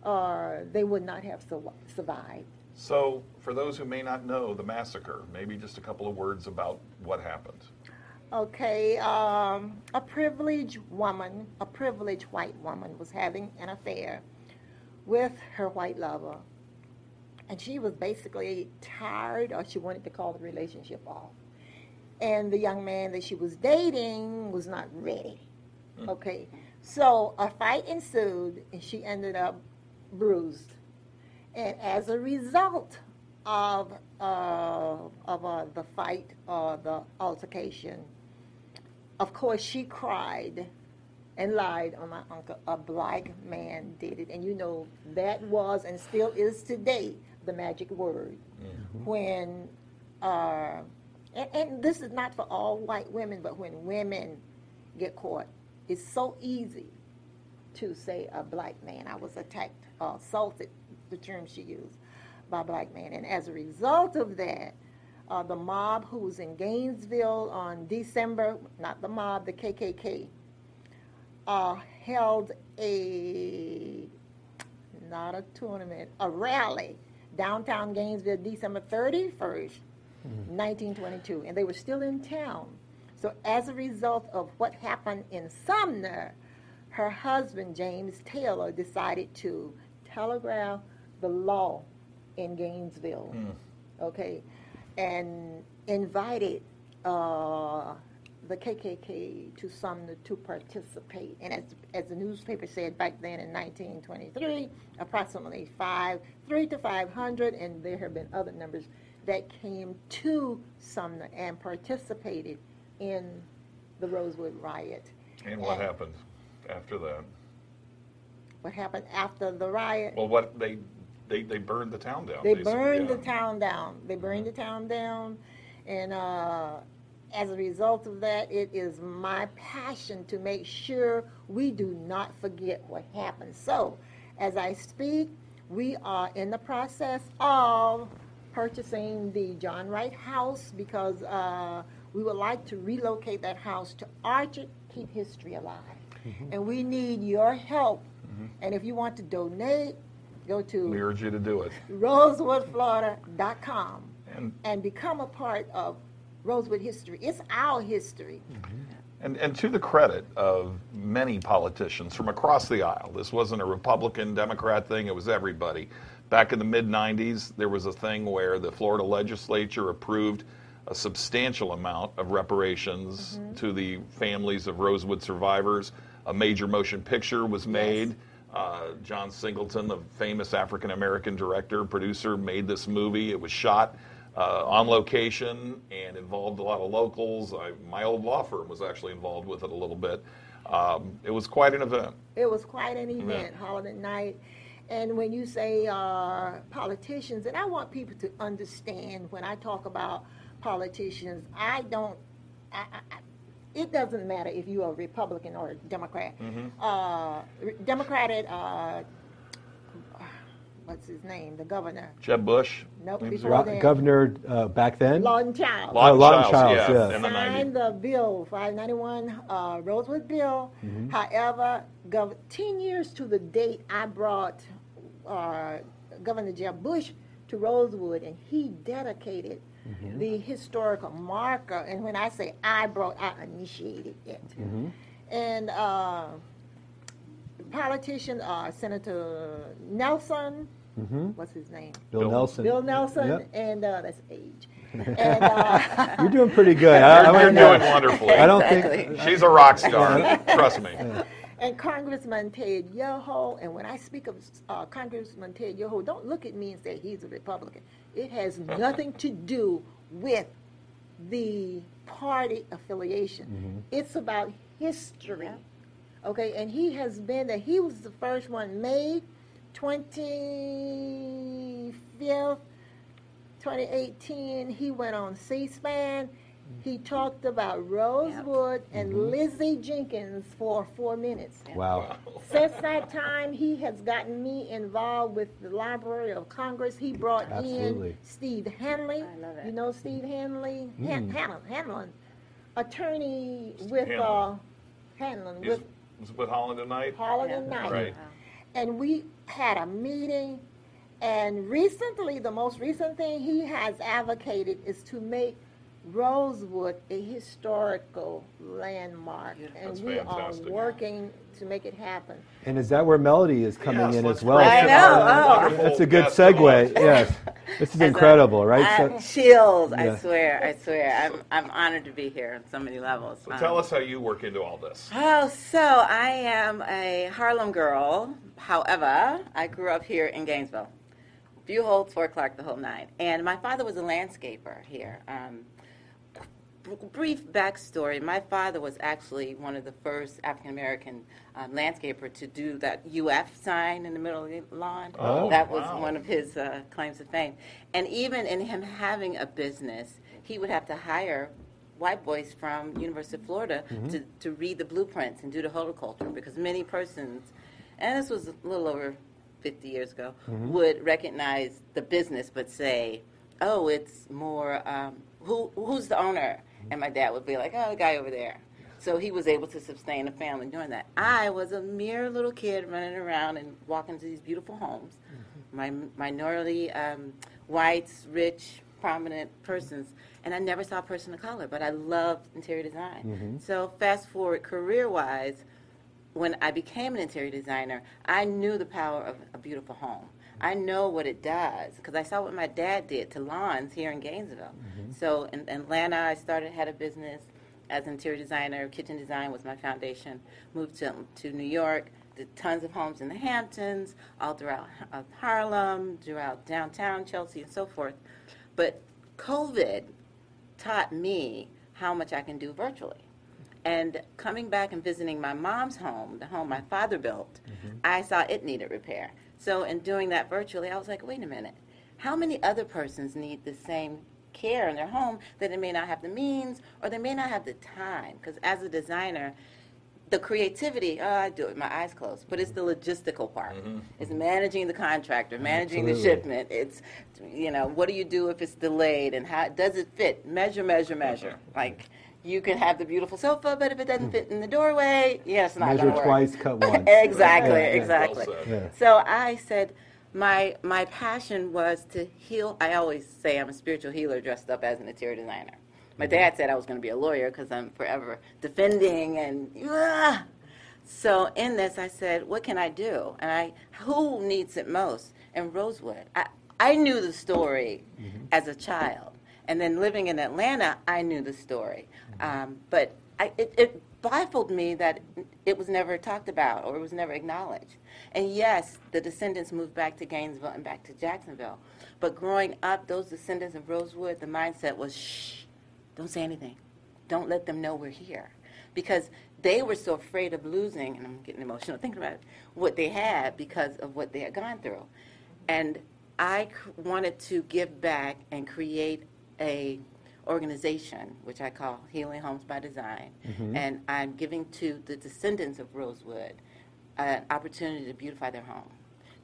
uh, they would not have sur- survived. So, for those who may not know the massacre, maybe just a couple of words about what happened. Okay, um, a privileged woman, a privileged white woman, was having an affair with her white lover. And she was basically tired, or she wanted to call the relationship off. And the young man that she was dating was not ready. Okay, so a fight ensued, and she ended up bruised. And as a result of, uh, of uh, the fight or the altercation, of course, she cried and lied on my uncle. A black man did it. And you know, that was and still is today the magic word. When, uh, and, and this is not for all white women, but when women get caught, it's so easy to say a black man. I was attacked, uh, assaulted, the term she used, by a black man. And as a result of that, uh, the mob who was in Gainesville on December, not the mob, the KKK, uh, held a, not a tournament, a rally downtown Gainesville December 31st, 1922. And they were still in town. So as a result of what happened in Sumner, her husband, James Taylor, decided to telegraph the law in Gainesville. Okay, and invited uh, the KKK to Sumner to participate. And as, as the newspaper said back then in 1923, approximately five, three to 500, and there have been other numbers that came to Sumner and participated in the Rosewood riot. And what happened after that? What happened after the riot? Well, what they they, they burned the town down. They basically, burned yeah. the town down. They burned the town down, and uh, as a result of that, it is my passion to make sure we do not forget what happened. So, as I speak, we are in the process of purchasing the John Wright House because uh, we would like to relocate that house to Archer, keep history alive. And we need your help. And if you want to donate, go to We urge you to do it. rosewoodflorida.com And and become a part of Rosewood history. It's our history. And, and to the credit of many politicians from across the aisle, this wasn't a Republican, Democrat thing, it was everybody. Back in the mid 90s, there was a thing where the Florida legislature approved a substantial amount of reparations to the families of Rosewood survivors. A major motion picture was made. Uh, John Singleton, the famous African American director, producer, made this movie. It was shot uh, on location and involved a lot of locals. I, my old law firm was actually involved with it a little bit. Um, it was quite an event. It was quite an event, holiday night. And when you say uh, politicians, and I want people to understand when I talk about politicians, I don't, I, I, it doesn't matter if you're a Republican or a Democrat. Mm-hmm. Uh, Democratic, uh, what's his name? The governor. Jeb Bush. Nope, Name's before Ro- then. Governor uh, back then? Lawton Child. Lawton Oh, Lawton Chiles, Chiles, yeah, yes. in the 90s. signed the bill 591 uh, Rosewood bill. Mm-hmm. However, gov- 10 years to the date, I brought uh, Governor Jeb Bush to Rosewood, and he dedicated Mm-hmm. the historical marker. And when I say I brought, I initiated it. Mm-hmm. And uh, politician, uh, Senator Nelson, what's his name? Bill, Bill- Nelson. Bill Nelson, Yep. and uh, that's age. and uh, You're doing pretty good. I, I You're doing know- wonderfully. I don't Exactly. think. She's a rock star. Trust me. and Congressman Ted Yoho. And when I speak of uh, Congressman Ted Yoho, don't look at me and say he's a Republican. It has nothing to do with the party affiliation. It's about history. Okay, and he has been there. He was the first one, May 25th, 2018. He went on C-SPAN. He mm-hmm. talked about Rosewood and mm-hmm. Lizzie Jenkins for four minutes. Wow. Since that time, he has gotten me involved with the Library of Congress. He brought Absolutely. in Steve Hanley. I love it. You know Steve Hanley? Han- mm. Hanlon, Hanlon, attorney with Hanlon. uh, Hanlon He's, with he's with Holland tonight. Holland and Knight. Right. And we had a meeting. And recently, the most recent thing he has advocated is to make Rosewood a historical landmark. And That's we fantastic. are working to make it happen. And is that where Melody is coming Yes, in let's as well? bring I in know, our oh. wonderful That's a good guest segue. host. Yes. This is As a- incredible, right? I- So- chills, I swear, I swear. I'm, I'm honored to be here on so many levels. So Um, tell us how you work into all this. Oh, so I am a Harlem girl. However, I grew up here in Gainesville. Buchholz, Fort Clarke, the whole nine. And my father was a landscaper here. Um, b- brief backstory my father was actually one of the first African American um, landscaper to do that UF sign in the middle of the lawn. Oh, that was wow. one of his uh, claims to fame. And even in him having a business, he would have to hire white boys from University of Florida to, to read the blueprints and do the horticulture because many persons, and this was a little over 50 years ago, would recognize the business but say, oh, it's more, um, who, who's the owner? And my dad would be like, oh, the guy over there. So he was able to sustain a family doing that. I was a mere little kid running around and walking to these beautiful homes. My minority, um, whites, rich, prominent persons, and I never saw a person of color, but I loved interior design. So fast forward career-wise, when I became an interior designer, I knew the power of a beautiful home. I know what it does because I saw what my dad did to lawns here in Gainesville. So in Atlanta, I started had a business as interior designer. Kitchen design was my foundation. Moved to to New York. Did tons of homes in the Hamptons, all throughout uh, Harlem, throughout downtown Chelsea, and so forth. But COVID taught me how much I can do virtually. And coming back and visiting my mom's home, the home my father built, I saw it needed repair. So in doing that virtually, I was like, wait a minute, how many other persons need the same care in their home that they may not have the means or they may not have the time? Because as a designer, the creativity, oh, I do it with my eyes closed, but it's the logistical part. Mm-hmm. It's managing the contractor, managing the shipment. It's, you know, what do you do if it's delayed and how does it fit? Measure, measure, measure. Mm-hmm. Like, you can have the beautiful sofa, but if it doesn't fit in the doorway, yeah, it's not Measure going to work. twice, cut once. exactly, Yeah, yeah. exactly. Yeah. So I said, my my passion was to heal. I always say I'm a spiritual healer dressed up as an interior designer. My dad said I was going to be a lawyer because I'm forever defending and. ah. So in this, I said, what can I do? And I, who needs it most? And Rosewood. I, I knew the story as a child, and then living in Atlanta, I knew the story. Um, but I, it, it baffled me that it was never talked about or it was never acknowledged. And yes, the descendants moved back to Gainesville and back to Jacksonville. But growing up, those descendants of Rosewood, the mindset was shh, don't say anything. Don't let them know we're here. Because they were so afraid of losing, and I'm getting emotional thinking about it, what they had because of what they had gone through. And I wanted to give back and create a organization, which I call Healing Homes by Design, and I'm giving to the descendants of Rosewood an opportunity to beautify their home,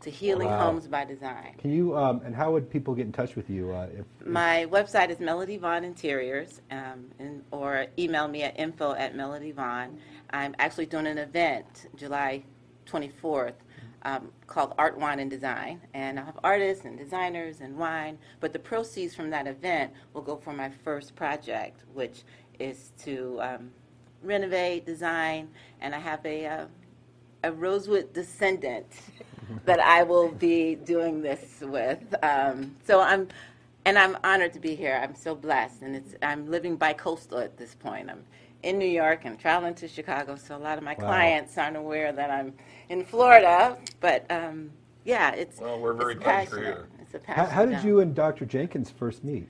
to Healing Wow. Homes by Design. Can you, um, and how would people get in touch with you? Uh, if, My website is Melody Vaughn Interiors, um, and, or email me at info at Melody Vaughn. I'm actually doing an event July 24th um, called Art, Wine, and Design. And I have artists and designers and wine, but the proceeds from that event will go for my first project, which is to um, renovate, design, and I have a, uh, a Rosewood descendant that I will be doing this with. Um, so I'm, and I'm honored to be here. I'm so blessed, and it's I'm living bi-coastal at this point. I'm in New York and traveling to Chicago, so a lot of my Wow. clients aren't aware that I'm in Florida. But um, yeah, it's Well, we're very it's passionate. here. It's a how, passion. how did down. you and Dr. Jenkins first meet?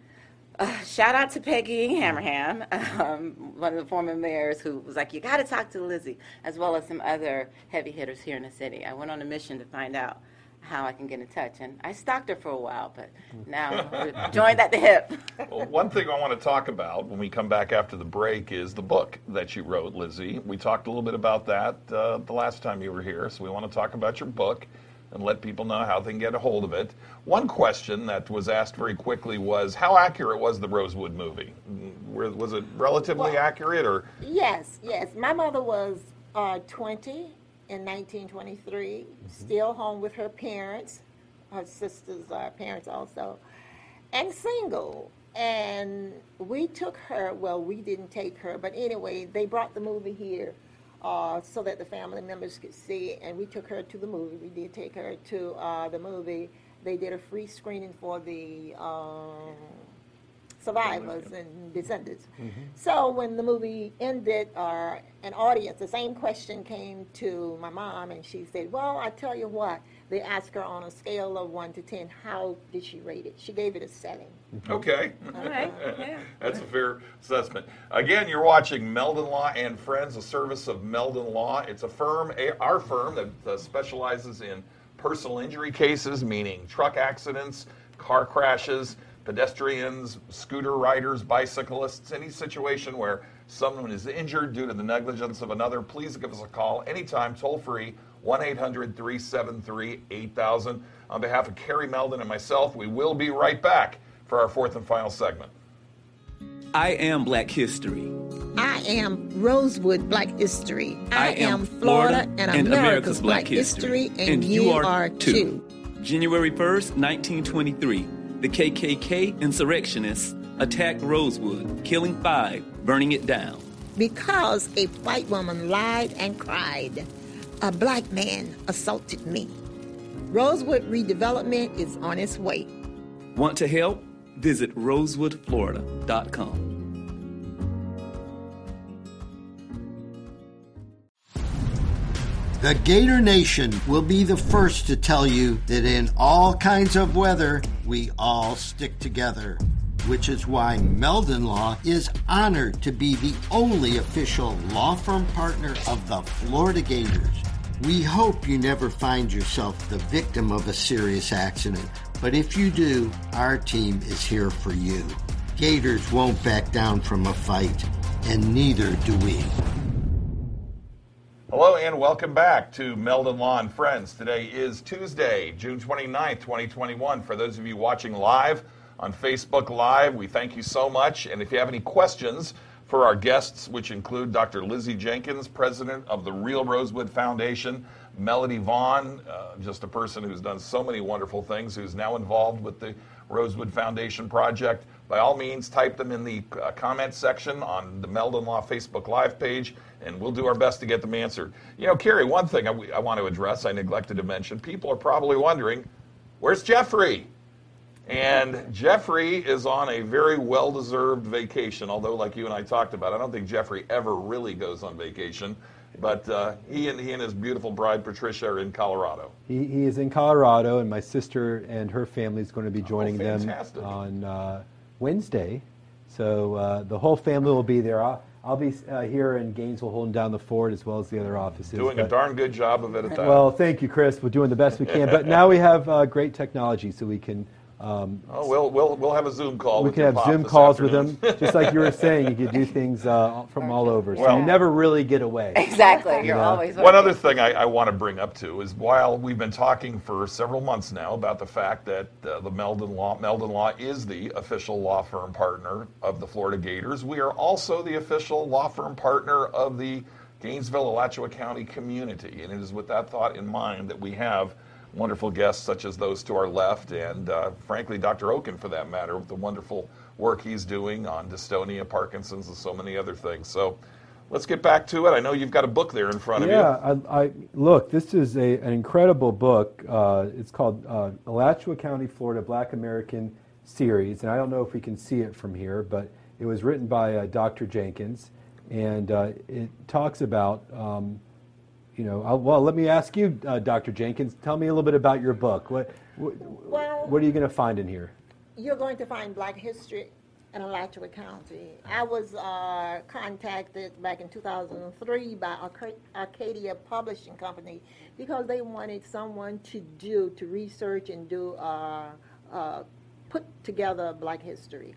Uh, shout out to Peggy Hanrahan, um, one of the former mayors, who was like, "You got to talk to Lizzie," as well as some other heavy hitters here in the city. I went on a mission to find out how I can get in touch, and I stalked her for a while, but now we're joined at the hip. Well, one thing I want to talk about when we come back after the break is the book that you wrote, Lizzie. We talked a little bit about that uh, the last time you were here, so we want to talk about your book and let people know how they can get a hold of it. One question that was asked very quickly was how accurate was the Rosewood movie? Was it relatively Well- accurate, or Yes, yes. My mother was uh, 20 in 1923, still home with her parents, her sister's uh, parents also, and single. And we took her, well, we didn't take her, but anyway, they brought the movie here uh, so that the family members could see it, and we took her to the movie. We did take her to uh, the movie. They did a free screening for the um, survivors and descendants. So when the movie ended, uh, an audience, the same question came to my mom, and she said, "Well, I tell you what." They asked her on a scale of one to ten, how did she rate it? She gave it a seven. Okay. All right, yeah. That's a fair assessment. Again, you're watching Meldon Law and Friends, a service of Meldon Law. It's a firm, our firm, that uh, specializes in personal injury cases, meaning truck accidents, car crashes, pedestrians, scooter riders, bicyclists, any situation where someone is injured due to the negligence of another. Please give us a call anytime, toll free. 1 800 373 8000. On behalf of Carrie Meldon and myself, we will be right back for our fourth and final segment. I am Black History. I am Rosewood Black History. I am Florida and America's Black History, and, you, are, too. January 1st, 1923, the KKK insurrectionists attacked Rosewood, killing five, burning it down. Because a white woman lied and cried, a black man assaulted me. Rosewood redevelopment is on its way. Want to help? Visit rosewoodflorida.com. The Gator Nation will be the first to tell you that in all kinds of weather, we all stick together, which is why Meldon Law is honored to be the only official law firm partner of the Florida Gators. We hope you never find yourself the victim of a serious accident, but if you do, our team is here for you. Gators won't back down from a fight, and neither do we. Hello and welcome back to Meldon Law and Friends. Today is Tuesday, June 29th, 2021. For those of you watching live on Facebook Live, we thank you so much. And if you have any questions for our guests, which include Dr. Lizzie Jenkins, president of the Real Rosewood Foundation, Melody Vaughn, uh, just a person who's done so many wonderful things, who's now involved with the Rosewood Foundation project. By all means, type them in the uh, comment section on the Meldon Law Facebook Live page, and we'll do our best to get them answered. You know, Carrie, one thing I, I want to address, I neglected to mention, people are probably wondering, where's Jeffrey? And Jeffrey is on a very well deserved vacation, although, like you and I talked about, I don't think Jeffrey ever really goes on vacation. But uh, he, and, he and his beautiful bride, Patricia, are in Colorado. He, he is in Colorado, and my sister and her family is going to be joining them on uh, Wednesday. So uh, the whole family will be there. I'll, I'll be uh, here in Gainesville holding down the fort as well as the other offices. Doing a darn good job of it at that. Well, thank you, Chris. We're doing the best we can. But now we have uh, great technology, so we can Um, Oh, we'll we'll we'll have a Zoom call. we with can have Zoom this calls with afternoon. them, just like you were saying. You could do things uh, from all over, so Well- you never really get away. Exactly. You're Yeah. always One other thing I, I want to bring up too is while we've been talking for several months now about the fact that uh, the Meldon Law Meldon Law is the official law firm partner of the Florida Gators, we are also the official law firm partner of the Gainesville Alachua County community, and it is with that thought in mind that we have wonderful guests such as those to our left, and uh, frankly, Dr. Okun for that matter, with the wonderful work he's doing on dystonia, Parkinson's, and so many other things. So. Let's get back to it. I know you've got a book there in front of you. Yeah, I, I, look, this is a, an incredible book. Uh, it's called uh, Alachua County, Florida Black American Series. And I don't know if we can see it from here, but it was written by uh, Dr. Jenkins. And uh, it talks about, um, you know, I'll, well, let me ask you, uh, Dr. Jenkins, tell me a little bit about your book. What, what, Well- what are you going to find in here? You're going to find Black history in Alachua County. I was uh, contacted back in 2003 by Arca- Arcadia Publishing Company because they wanted someone to do to research and do uh, uh, put together Black history.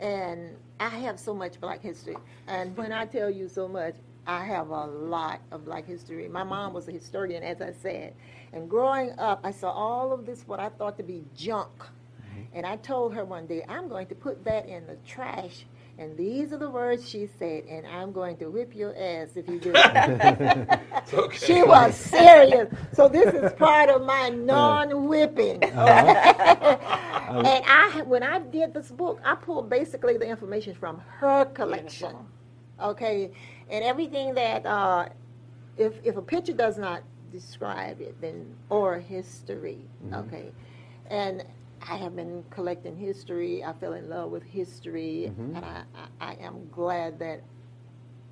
And I have so much Black history, and when I tell you so much, I have a lot of Black history. My mom was a historian, as I said, and growing up, I saw all of this what I thought to be junk. Mm-hmm. And I told her one day, I'm going to put that in the trash. And these are the words she said, and I'm going to whip your ass if you do it. okay. she was serious. So this is part of my non-whipping. Uh-huh. Uh-huh. and I, when I did this book, I pulled basically the information from her collection. Okay, and everything that uh, if if a picture does not describe it, then or history. Okay, and I have been collecting history. I fell in love with history, and I, I, I am glad that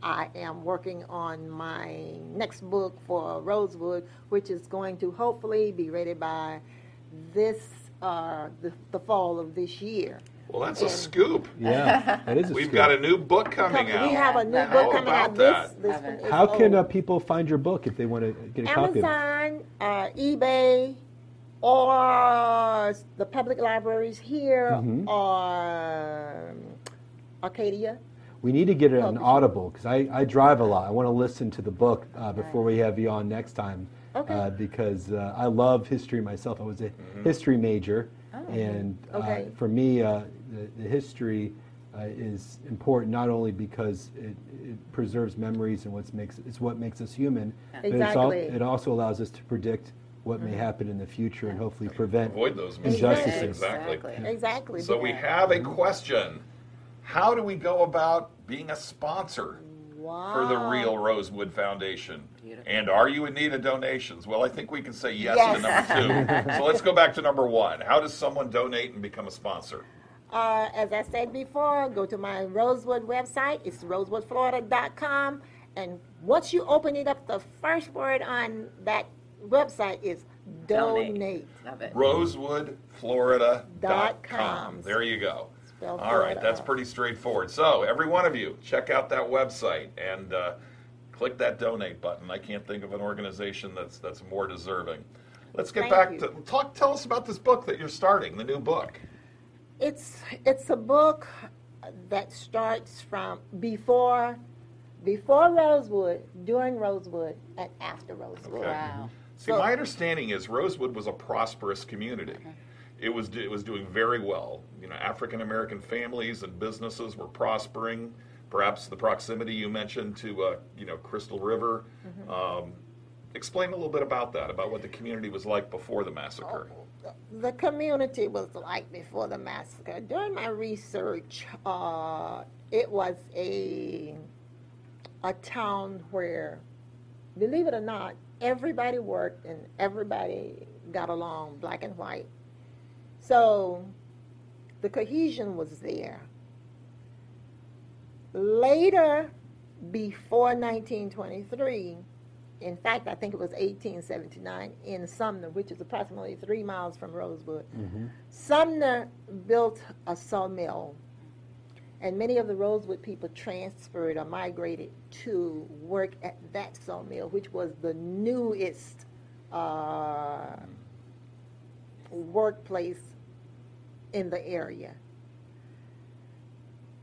I am working on my next book for Rosewood, which is going to hopefully be ready by this uh, the, the fall of this year. Well, that's a scoop. Yeah, that is a scoop. We've scoop. got a new book coming out. We have a new How book coming about out. that? This, this one it. is How can uh, old. people find your book if they want to get a copy of it? Amazon, uh, eBay, or the public libraries here, or um, Arcadia. We need to get it on Audible because I, I drive a lot. I want to listen to the book uh, before we have you on next time. Okay. Uh, because uh, I love history myself. I was a history major, and uh, Okay. for me, uh, the, the history uh, is important not only because it, it preserves memories and what makes it's what makes us human, but it's al- Exactly. it also allows us to predict what may happen in the future and hopefully prevent Avoid those mistakes. injustices. Exactly. Exactly. Exactly. So we have a question. How do we go about being a sponsor wow. for the Real Rosewood Foundation? Beautiful. And are you in need of donations? Well, I think we can say yes, Yes. to number two. so let's go back to number one. How does someone donate and become a sponsor? Uh, as I said before, go to my Rosewood website. It's rosewoodflorida.com. And once you open it up, the first word on that website is donate. Love it. RosewoodFlorida.com. Dot com. There you go. Spell All right, that's pretty straightforward. So, every one of you, check out that website and uh, click that donate button. I can't think of an organization that's that's more deserving. Let's get Thank back you. to talk. Tell us about this book that you're starting, the new book. It's it's a book that starts from before before Rosewood, during Rosewood, and after Rosewood. Okay. Wow. See, So- my understanding is Rosewood was a prosperous community. Uh-huh. It was it was doing very well. You know, African American families and businesses were prospering. Perhaps the proximity you mentioned to uh, you know Crystal River. Mm-hmm. Um, explain a little bit about that, about what the community was like before the massacre. The community was like before the massacre. During my research, uh, it was a a town where, believe it or not, everybody worked and everybody got along, black and white. So the cohesion was there. Later, before 1923, in fact, I think it was 1879 in Sumner, which is approximately three miles from Rosewood. Sumner built a sawmill, and many of the Rosewood people transferred or migrated to work at that sawmill, which was the newest uh, workplace in the area.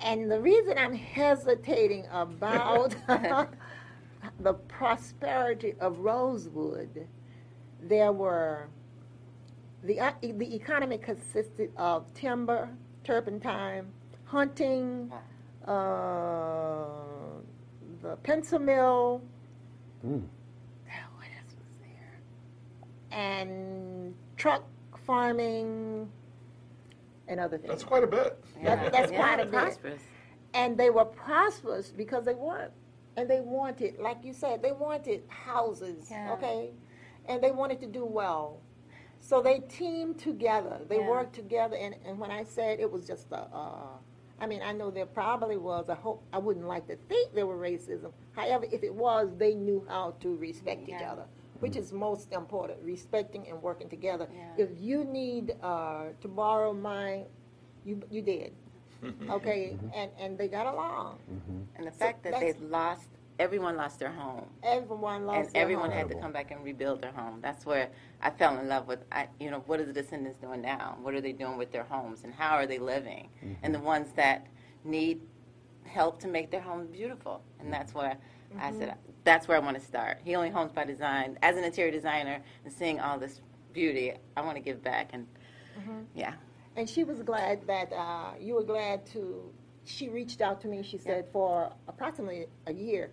And the reason I'm hesitating about the prosperity of Rosewood, there were the uh, the economy consisted of timber, turpentine, hunting, uh, the pencil mill. Mm. What else was there? And truck farming and other things. That's quite a bit. That- that's Yeah, quite a bit. prosperous. And they were prosperous because they weren't. And they wanted, like you said, they wanted houses, Yeah. okay? And they wanted to do well. So they teamed together. They Yeah. worked together. And, and when I said it was just a, uh, I mean, I know there probably was. I hope I wouldn't like to think there were racism. However, if it was, they knew how to respect each other, which is most important. Respecting and working together. Yeah. If you need uh, to borrow my, you you did, Mm-hmm. okay, mm-hmm. and and they got along. Mm-hmm. And the So fact that that's- they lost, everyone lost their home. Everyone lost. Their home. And their everyone home. had to come back and rebuild their home. That's where I fell in love with. I, you know, what are the descendants doing now? What are they doing with their homes, and how are they living? And the ones that need help to make their homes beautiful, and that's where I said that's where I want to start. Healing Homes by Design, as an interior designer, and seeing all this beauty, I want to give back, and yeah, And she was glad that uh, you were glad to. She reached out to me. She said for approximately a year.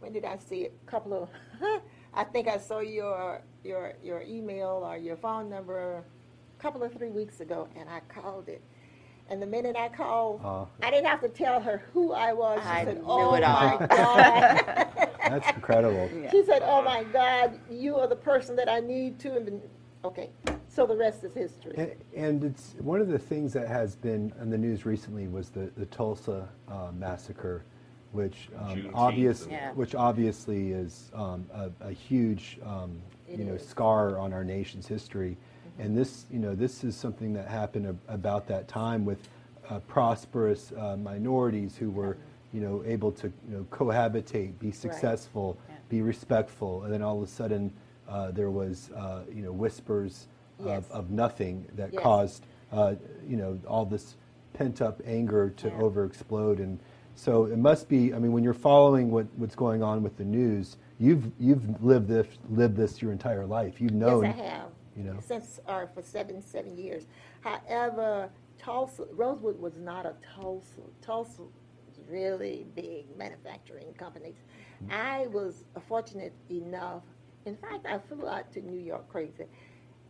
When did I see it? A couple of. I think I saw your your your email or your phone number a couple of three weeks ago, and I called it. And the minute I called, Uh. I didn't have to tell her who I was. She I said, knew "Oh it all." my God." That's incredible. She said, "Oh my God, you are the person that I need to." And then, okay, so the rest is history. And, and it's one of the things that has been in the news recently was the, the Tulsa uh, massacre, which um, obvious, Yeah. which obviously is um, a, a huge um, It you know is. scar on our nation's history. And this you know this is something that happened ab- about that time with uh, prosperous uh, minorities who were you know able to you know cohabitate, be successful, Yeah. be respectful, and then all of a sudden uh, there was uh, you know whispers Yes. of, of nothing that Yes. caused uh, you know all this pent up anger to Yeah. over explode and so it must be I mean when you're following what, what's going on with the news you've you've lived this lived this your entire life you've known Yes, I have. you know. Since, or for seven, seven years. However, Tulsa, Rosewood was not a Tulsa. Tulsa was really big manufacturing companies. I was fortunate enough, in fact, I flew out to New York crazy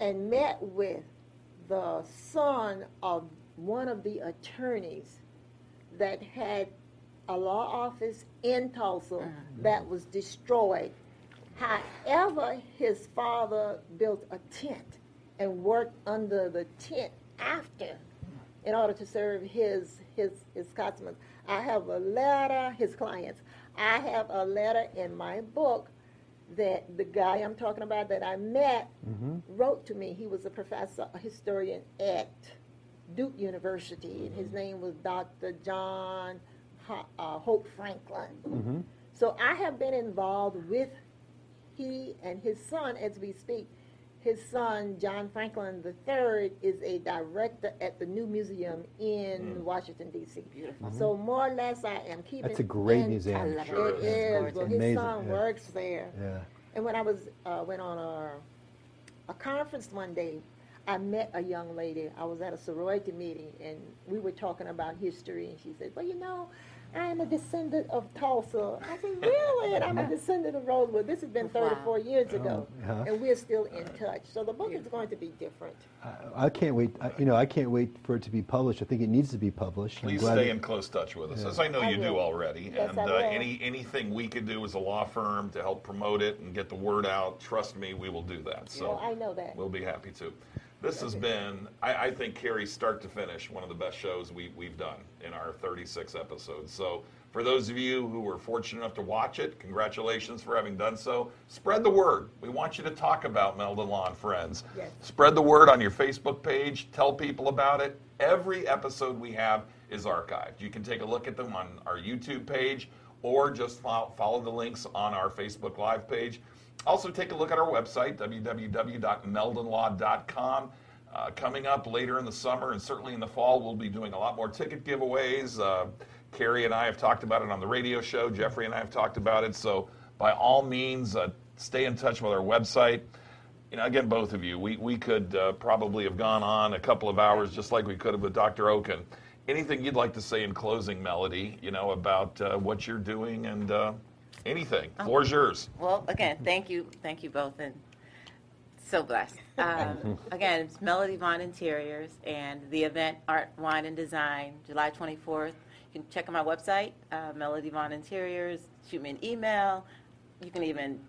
and met with the son of one of the attorneys that had a law office in Tulsa mm-hmm. that was destroyed. However, his father built a tent and worked under the tent after in order to serve his his his customers. I have a letter, his clients. I have a letter in my book that the guy I'm talking about that I met mm-hmm. wrote to me. He was a professor, a historian at Duke University, and his mm-hmm. name was Dr. John uh, Hope Franklin. Mm-hmm. So I have been involved with he and his son as we speak. His son, John Franklin III, is a director at the new museum in Washington, D.C. Beautiful. So more or less, I am keeping. That's a great in- museum. I love Sure It is. is. Gorgeous. Well, his Amazing, son yeah. works there. yeah And when I was uh, went on a, a conference one day, I met a young lady. I was at a sorority meeting, and we were talking about history. And she said, "Well, you know, I'm a descendant of Tulsa." I said, "Really?" And I'm a descendant of Rosewood. This has been 34 years ago, yeah. and we're still in touch. So the book is going to be different. I, I can't wait I, you know I can't wait for it to be published I think it needs to be published Please stay that- in close touch with us, as I know I you do already. Yes, and I uh, any anything we could do as a law firm to help promote it and get the word out, trust me, we will do that. So Oh, I know that. we'll be happy to. This has been, I, I think, Carrie, start to finish, one of the best shows we, we've done in our 36 episodes. So, for those of you who were fortunate enough to watch it, congratulations for having done so. Spread the word. We want you to talk about Meldon Law and Friends. Yes. Spread the word on your Facebook page. Tell people about it. Every episode we have is archived. You can take a look at them on our YouTube page or just follow, follow the links on our Facebook Live page. Also, take a look at our website, www.meldonlaw.com. Uh, coming up later in the summer and certainly in the fall, we'll be doing a lot more ticket giveaways. Uh, Carrie and I have talked about it on the radio show. Jeffrey and I have talked about it. So, by all means, uh, stay in touch with our website. You know, again, both of you, we, we could uh, probably have gone on a couple of hours just like we could have with Dr. Okun. Anything you'd like to say in closing, Melody, you know, about uh, what you're doing and anything? Floor's yours. Well, again, thank you, thank you both, and so blessed. Um, again, it's Melody Vaughn Interiors and the event Art, Wine, and Design, July 24th. You can check out my website, uh, Melody Vaughn Interiors. Shoot me an email. You can even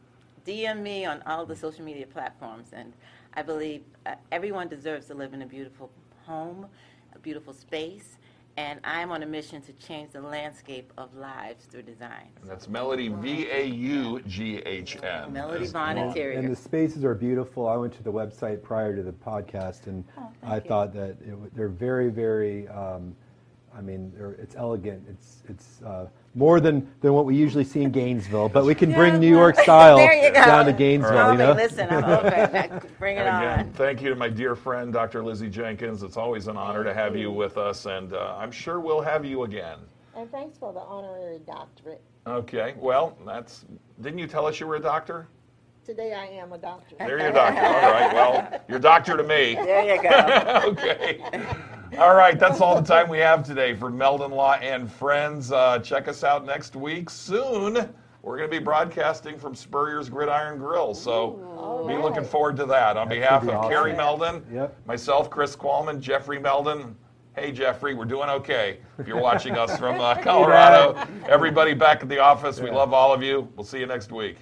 DM me on all the social media platforms. And I believe uh, everyone deserves to live in a beautiful home, a beautiful space. And I'm on a mission to change the landscape of lives through design. And that's Melody, V A U G H N. Melody Vaughn And the spaces are beautiful. I went to the website prior to the podcast, and Oh, I you. thought that it, they're very, very. Um, I mean, they're, it's elegant. It's it's uh, more than, than what we usually see in Gainesville, but we can Yeah, bring New York style there you go. down to Gainesville. Oh, You know? Listen, I'm open. Bring it again, on. thank you to my dear friend, Dr. Lizzie Jenkins. It's always an honor to have you with us, and uh, I'm sure we'll have you again. And thanks for the honorary doctorate. Okay, well, that's. Didn't you tell us you were a doctor? Today I am a doctor. There you're a doctor. All right, well, you're doctor to me. There you go. okay. All right, that's all the time we have today for Meldon Law and Friends. Uh, check us out next week. Soon, we're going to be broadcasting from Spurrier's Gridiron Grill. So be looking forward to that. On That behalf should of be Carrie. Meldon, Yep. myself, Chris Qualman, Jeffrey Meldon. Hey, Jeffrey, we're doing okay. If you're watching us from uh, Colorado, everybody back at the office, we love all of you. We'll see you next week.